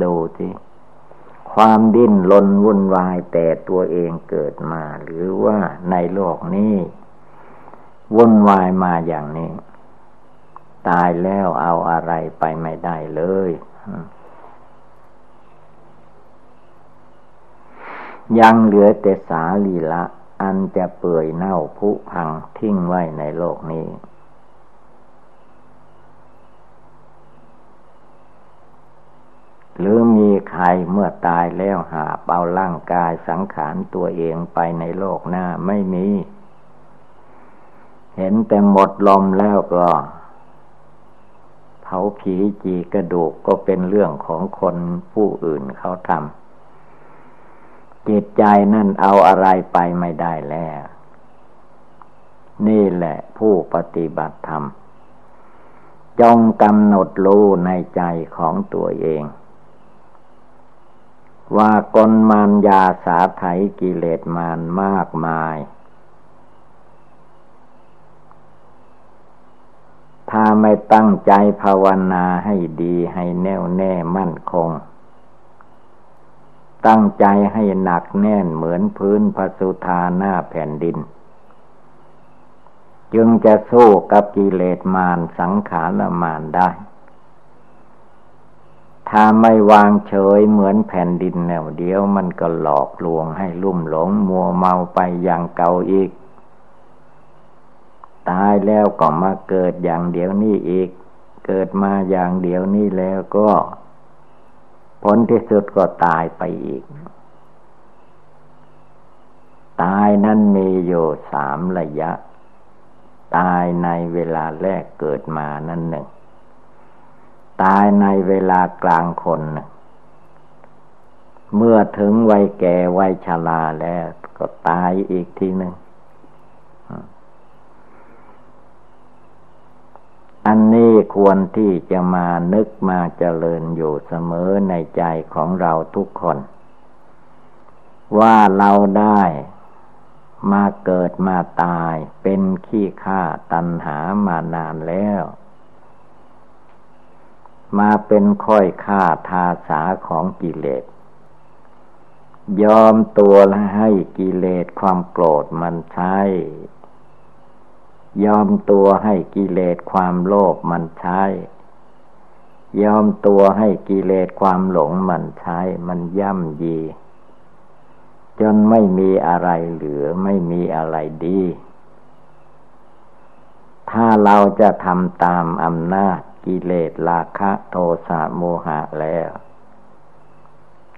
ดูที่ความดิ้นรนวุ่นวายแต่ตัวเองเกิดมา หรือว่าในโลกนี้ วุ่นวายมาอย่างนี้ ตายแล้วเอาอะไรไปไม่ได้เลย ยังเหลือแต่สาลีละ อันจะเปื่อยเน่าผุพังทิ้งไว้ในโลกนี้ หรือมีใครเมื่อตายแล้วหาเปาร่างกายสังขารตัวเองไปในโลกหน้าไม่มี เห็นแต่หมดลมแล้วก็ เผาผีจีกระดูกก็เป็นเรื่องของคนผู้อื่นเขาทำจิตใจนั่นเอาอะไรไปไม่ได้แล้ว นี่แหละผู้ปฏิบัติธรรม จงกำหนดรู้ในใจของตัวเอง ว่ากลมานยาสาไถกิเลสมานมากมาย ถ้าไม่ตั้งใจภาวนาให้ดีให้แน่วแน่มั่นคง ตั้งใจให้หนักแน่นเหมือนพื้นพสุธาหน้าแผ่นดิน จึงจะสู้กับกิเลสมารสังขารมารได้ ถ้าไม่วางเฉยเหมือนแผ่นดินแนวเดียวมันก็หลอกลวงให้ลุ่มหลงมัวเมาไปอย่างเก่าอีก แล้วก็มาเกิดอย่างเดียวนี้อีก เกิดมาอย่างเดียวนี้แล้วก็ ผลที่สุดก็ตายไปอีก ตายนั้นมีอยู่สามระยะ ตายในเวลาแรกเกิดมานั่นหนึ่ง ตายในเวลากลางคนเมื่อถึงวัยแก่วัยชราแล้วก็ตายอีกทีหนึ่ง อันนี้ควรที่จะมานึกมาเจริญอยู่เสมอในใจของเราทุกคน ว่าเราได้มาเกิดมาตายเป็นขี้ข้าตันหามานานแล้ว มาเป็นค่อยค่าทาสาของกิเลส ยอมตัวให้กิเลสความโกรธมันใช้ ยอมตัวให้กิเลสความโลภมันใช้ ยอมตัวให้กิเลสความหลงมันใช้ มันย่ำยี จนไม่มีอะไรเหลือไม่มีอะไรดี ถ้าเราจะทำตามอำนาจกิเลสราคะโทสะโมหะแล้ว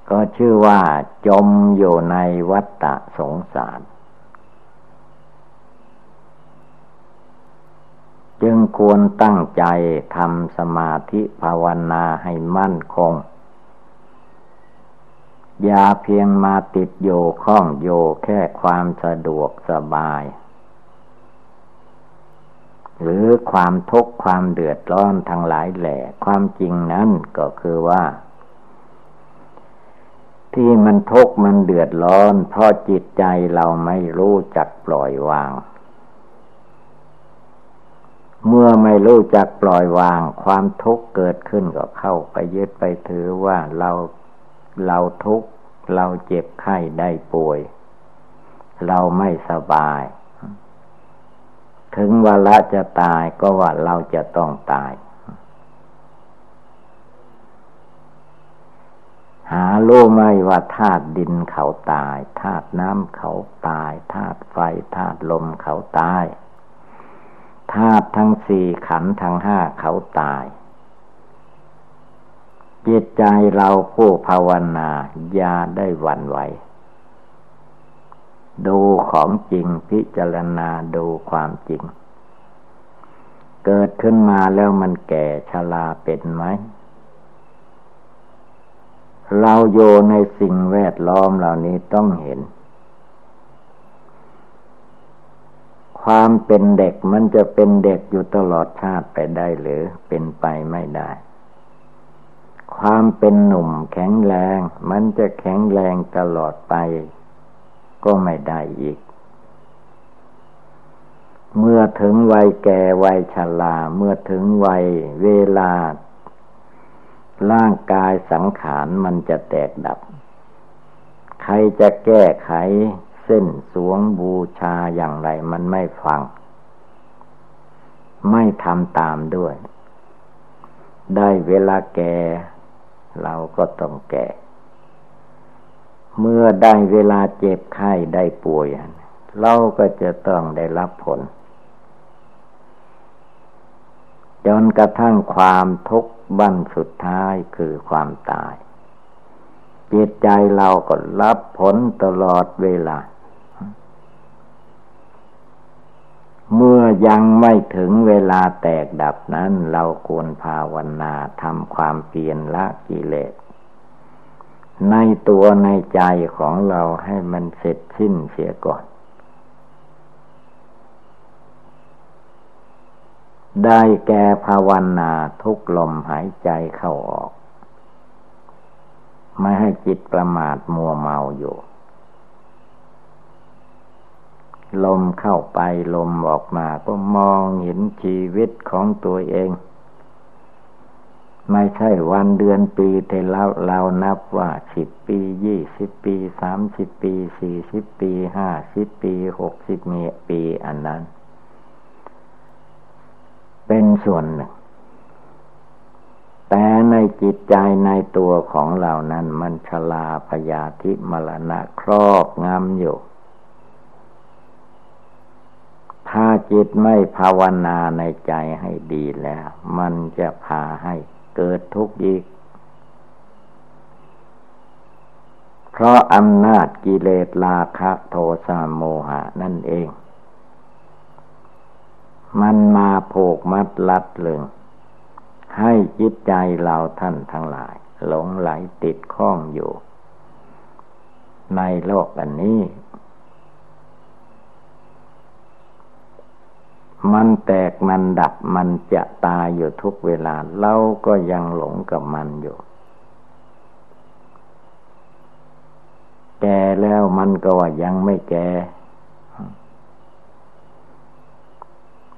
ก็ชื่อว่าจมอยู่ในวัฏฏะสงสาร จึงควรตั้งใจทำสมาธิภาวนาให้มั่นคง อย่าเพียงมาติดโยข้องโยแค่ความสะดวกสบาย หรือความทุกข์ความเดือดร้อนทั้งหลายแหล่ความจริงนั้นก็คือว่า ที่มันทุกข์มันเดือดร้อน เพราะจิตใจเราไม่รู้จักปล่อยวาง เมื่อไม่รู้จักปล่อยวางความทุกข์เกิดขึ้นก็เข้าไปยึดไปถือว่าเราเราทุกข์เราเจ็บไข้ได้ป่วย เราไม่สบาย ถึงวาระจะตายก็ว่าเราจะต้องตาย หารู้ไหมว่าธาตุดินเขาตายธาตุน้ำเขาตายธาตุไฟธาตุลมเขาตาย ธาตุทั้งสี่ขันทั้งห้าเขาตาย จิตใจเราผู้ภาวนาอย่าได้หวั่นไหว ดูของจริงพิจารณาดูความจริง เกิดขึ้นมาแล้วมันแก่ชราเป็นไหมเราโยในสิ่งแวดล้อมเหล่านี้ต้องเห็น ความเป็นเด็กมันจะเป็นเด็กอยู่ตลอดชาติไปได้หรือเป็นไปไม่ได้ ความเป็นหนุ่มแข็งแรง มันจะแข็งแรงตลอดไป ก็ไม่ได้อีก เมื่อถึงวัยแก่วัยชราเมื่อถึงวัยเวลา ร่างกายสังขารมันจะแตกดับ ใครจะแก้ไข ส้นสวงบูชาอย่างไรมันไม่ฟัง ไม่ทำตามด้วย ได้เวลาแก่ เราก็ต้องแก่ เมื่อได้เวลาเจ็บไข้ได้ป่วย เราก็จะต้องได้รับผลจนกระทั่งความทุกข์บั้นสุดท้ายคือความตายจิตใจเราก็รับผลตลอดเวลา เมื่อยังไม่ถึงเวลาแตกดับนั้น เราควรภาวนาทำความเปลี่ยนละกิเลส ในตัวในใจของเราให้มันเสร็จสิ้นเสียก่อน ได้แก่ภาวนาทุกลมหายใจเข้าออก ไม่ให้จิตประมาทมัวเมาอยู่ ลมเข้าไปลมออกมาก็มองเห็นชีวิตของตัวเอง ไม่ใช่วันเดือนปีแต่เราเรานับว่าสิบปียี่สิบปีสามสิบปีสี่สิบปีห้าสิบปีหกสิบเมีปีอันนั้น เป็นส่วนหนึ่ง แต่ในจิตใจในตัวของเรานั้นมันชลาพยาธิมรณะครอบงำอยู่ ถ้าจิตไม่ภาวนาในใจให้ดีแล้ว มันจะพาให้เกิดทุกข์อีก เพราะอำนาจกิเลสราคะโทสะโมหะนั่นเอง มันมาผูกมัดลัดลึง ให้จิตใจเราท่านทั้งหลาย หลงไหลติดข้องอยู่ ในโลกอันนี้ มันแตกมันดับมันจะตายอยู่ทุกเวลา เราก็ยังหลงกับมันอยู่ แก่แล้วมันก็ว่ายังไม่แก่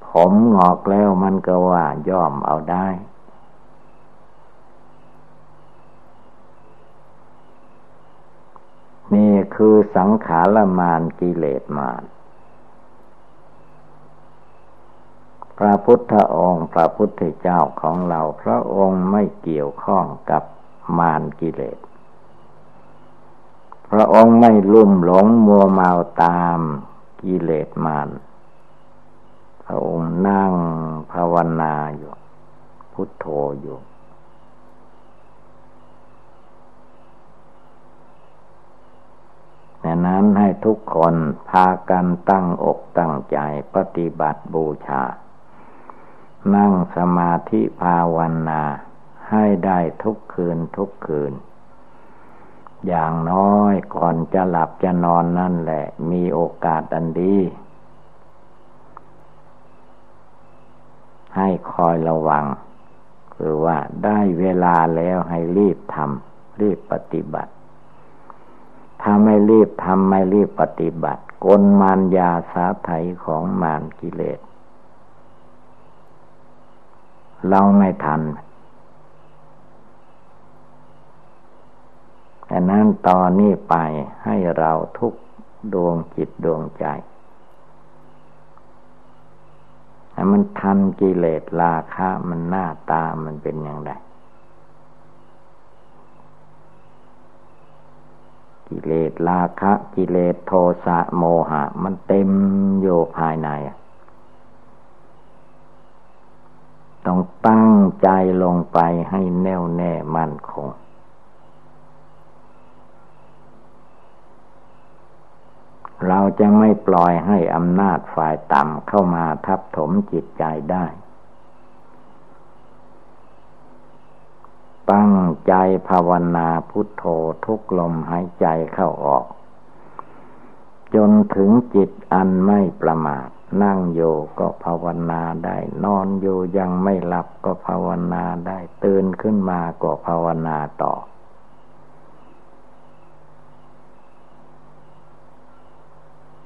ผมงอกแล้วมันก็ว่าย่อมเอาได้ นี่คือสังขารมานกิเลสมาน พระพุทธองค์พระพุทธเจ้าของเราพระองค์ไม่เกี่ยวข้องกับมารกิเลส พระองค์ไม่ลุ่มหลงมัวเมาตามกิเลสมารพระองค์นั่งภาวนาอยู่ พุทโธอยู่ดังนั้นให้ทุกคนพากันตั้งอกตั้งใจปฏิบัติบูชา นั่งสมาธิภาวนา ให้ได้ทุกคืนทุกคืน อย่างน้อยก่อนจะหลับจะนอนนั่นแหละ มีโอกาสอันดี ให้คอยระวัง คือว่าได้เวลาแล้วให้รีบทำรีบปฏิบัติถ้าไม่รีบทำไม่รีบปฏิบัติ กลมารยาสาไถของมารกิเลส เราไม่ทันแต่นั้นตอนนี้ไปให้เราทุกดวงจิตดวงใจให้มันทันกิเลสราคะมันหน้าตามันเป็นอย่างไรกิเลสราคะ กิเลสโทสะโมหะ มันเต็มอยู่ภายใน ต้องตั้งใจลงไปให้แน่วแน่มั่นคง เราจะไม่ปล่อยให้อำนาจฝ่ายต่ำเข้ามาทับถมจิตใจได้ ตั้งใจภาวนาพุทโธทุกลมหายใจเข้าออก จนถึงจิตอันไม่ประมาท นั่งโยก็ภาวนาได้ นอนโยยังไม่หลับก็ภาวนาได้ ตื่นขึ้นมาก็ภาวนาต่อ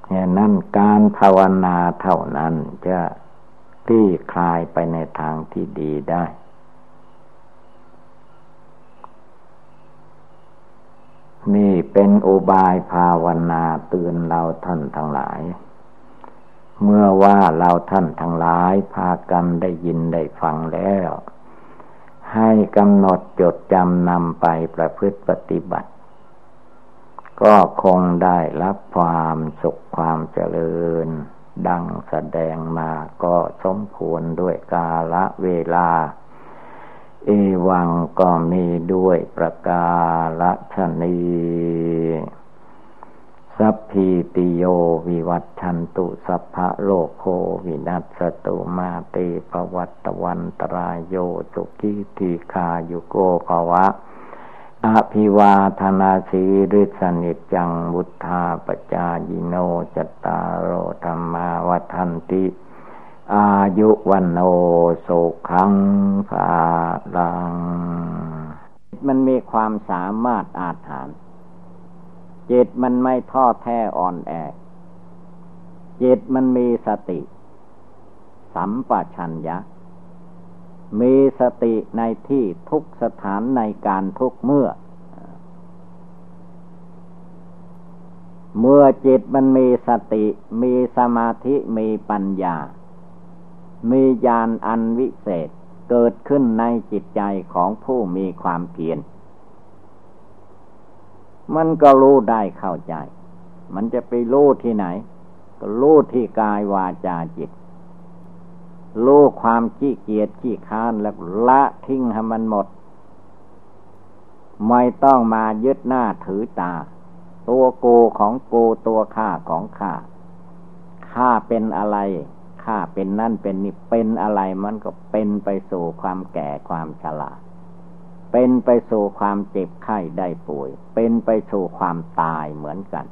แค่นั้นการภาวนาเท่านั้นจะคลี่คลายไปในทางที่ดีได้ นี่เป็นอุบายภาวนาเตือนเราท่านทั้งหลาย เมื่อว่าเราท่านทั้งหลายพากันได้ยินได้ฟังแล้ว ให้กำหนดจดจำนำไปประพฤติปฏิบัติ ก็คงได้รับความสุขความเจริญ ดังแสดงมาก็สมควรด้วยกาละเวลา เอวังก็มีด้วยประกาศนี สัพพีติโยวิวัตชันตุสัพพะโลกโควินัสตุมาเตปวัตวันตรายโยจุกิติคายุโกภวะอภิวาธนาสีริสนิจังบุทธาปจายิโนจตารโรธรรมาวันติ อายุวันโนสุขังภาลัง มันมีความสามารถอาถรรพ์ จิตมันไม่ท้อแท้อ่อนแอ จิตมันมีสติ สัมปชัญญะ มีสติในที่ทุกสถานในการทุกเมื่อ เมื่อจิตมันมีสติ มีสมาธิมีปัญญา มีญาณอันวิเศษเกิดขึ้นในจิตใจของผู้มีความเพียร มันก็รู้ได้เข้าใจ มันจะไปรู้ที่ไหน ก็รู้ที่กายวาจาจิตรู้ความขี้เกียจขี้ค้านแล้วละทิ้งให้มันหมด ไม่ต้องมายึดหน้าถือตา ตัวโกของโกตัวข้าของข้าข้าเป็นอะไรข้าเป็นนั่นเป็นนี่เป็นอะไรมันก็เป็นไปสู่ความแก่ความชรา เป็นไปสู่ความเจ็บไข้ได้ป่วย เป็นไปสู่ความตายเหมือนกัน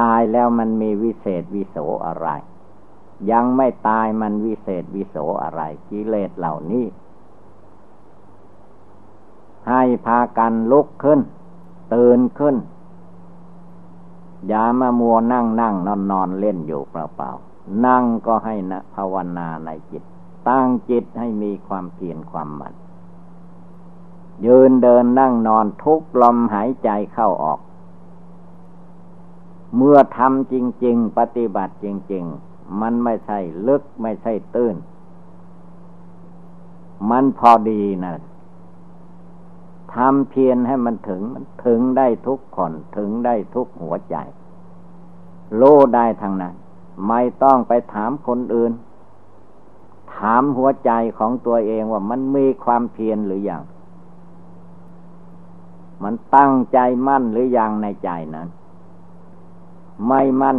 ตายแล้วมันมีวิเศษวิโสอะไร ยังไม่ตายมันวิเศษวิโสอะไรกิเลสเหล่านี้ ให้พากันลุกขึ้น ตื่นขึ้น อย่ามามัวนั่งนั่งนอนนอนเล่นอยู่เปล่าๆนั่งก็ให้นะภาวนาในจิต ตั้งจิตให้มีความเพียรความมั่น ยืนเดินนั่งนอนทุกลมหายใจเข้าออก เมื่อทำจริง ๆ ปฏิบัติจริง ๆ มันไม่ใช่ลึกไม่ใช่ตื้น มันพอดีนะทำเพียรให้มันถึงมันถึงได้ทุกคนถึงได้ทุกหัวใจ โลได้ทางนั้น ไม่ต้องไปถามคนอื่น ถามหัวใจของตัวเองว่ามันมีความเพียรหรืออยัง มันตั้งใจมั่นหรืออยังในใจนั้น ไม่มั่น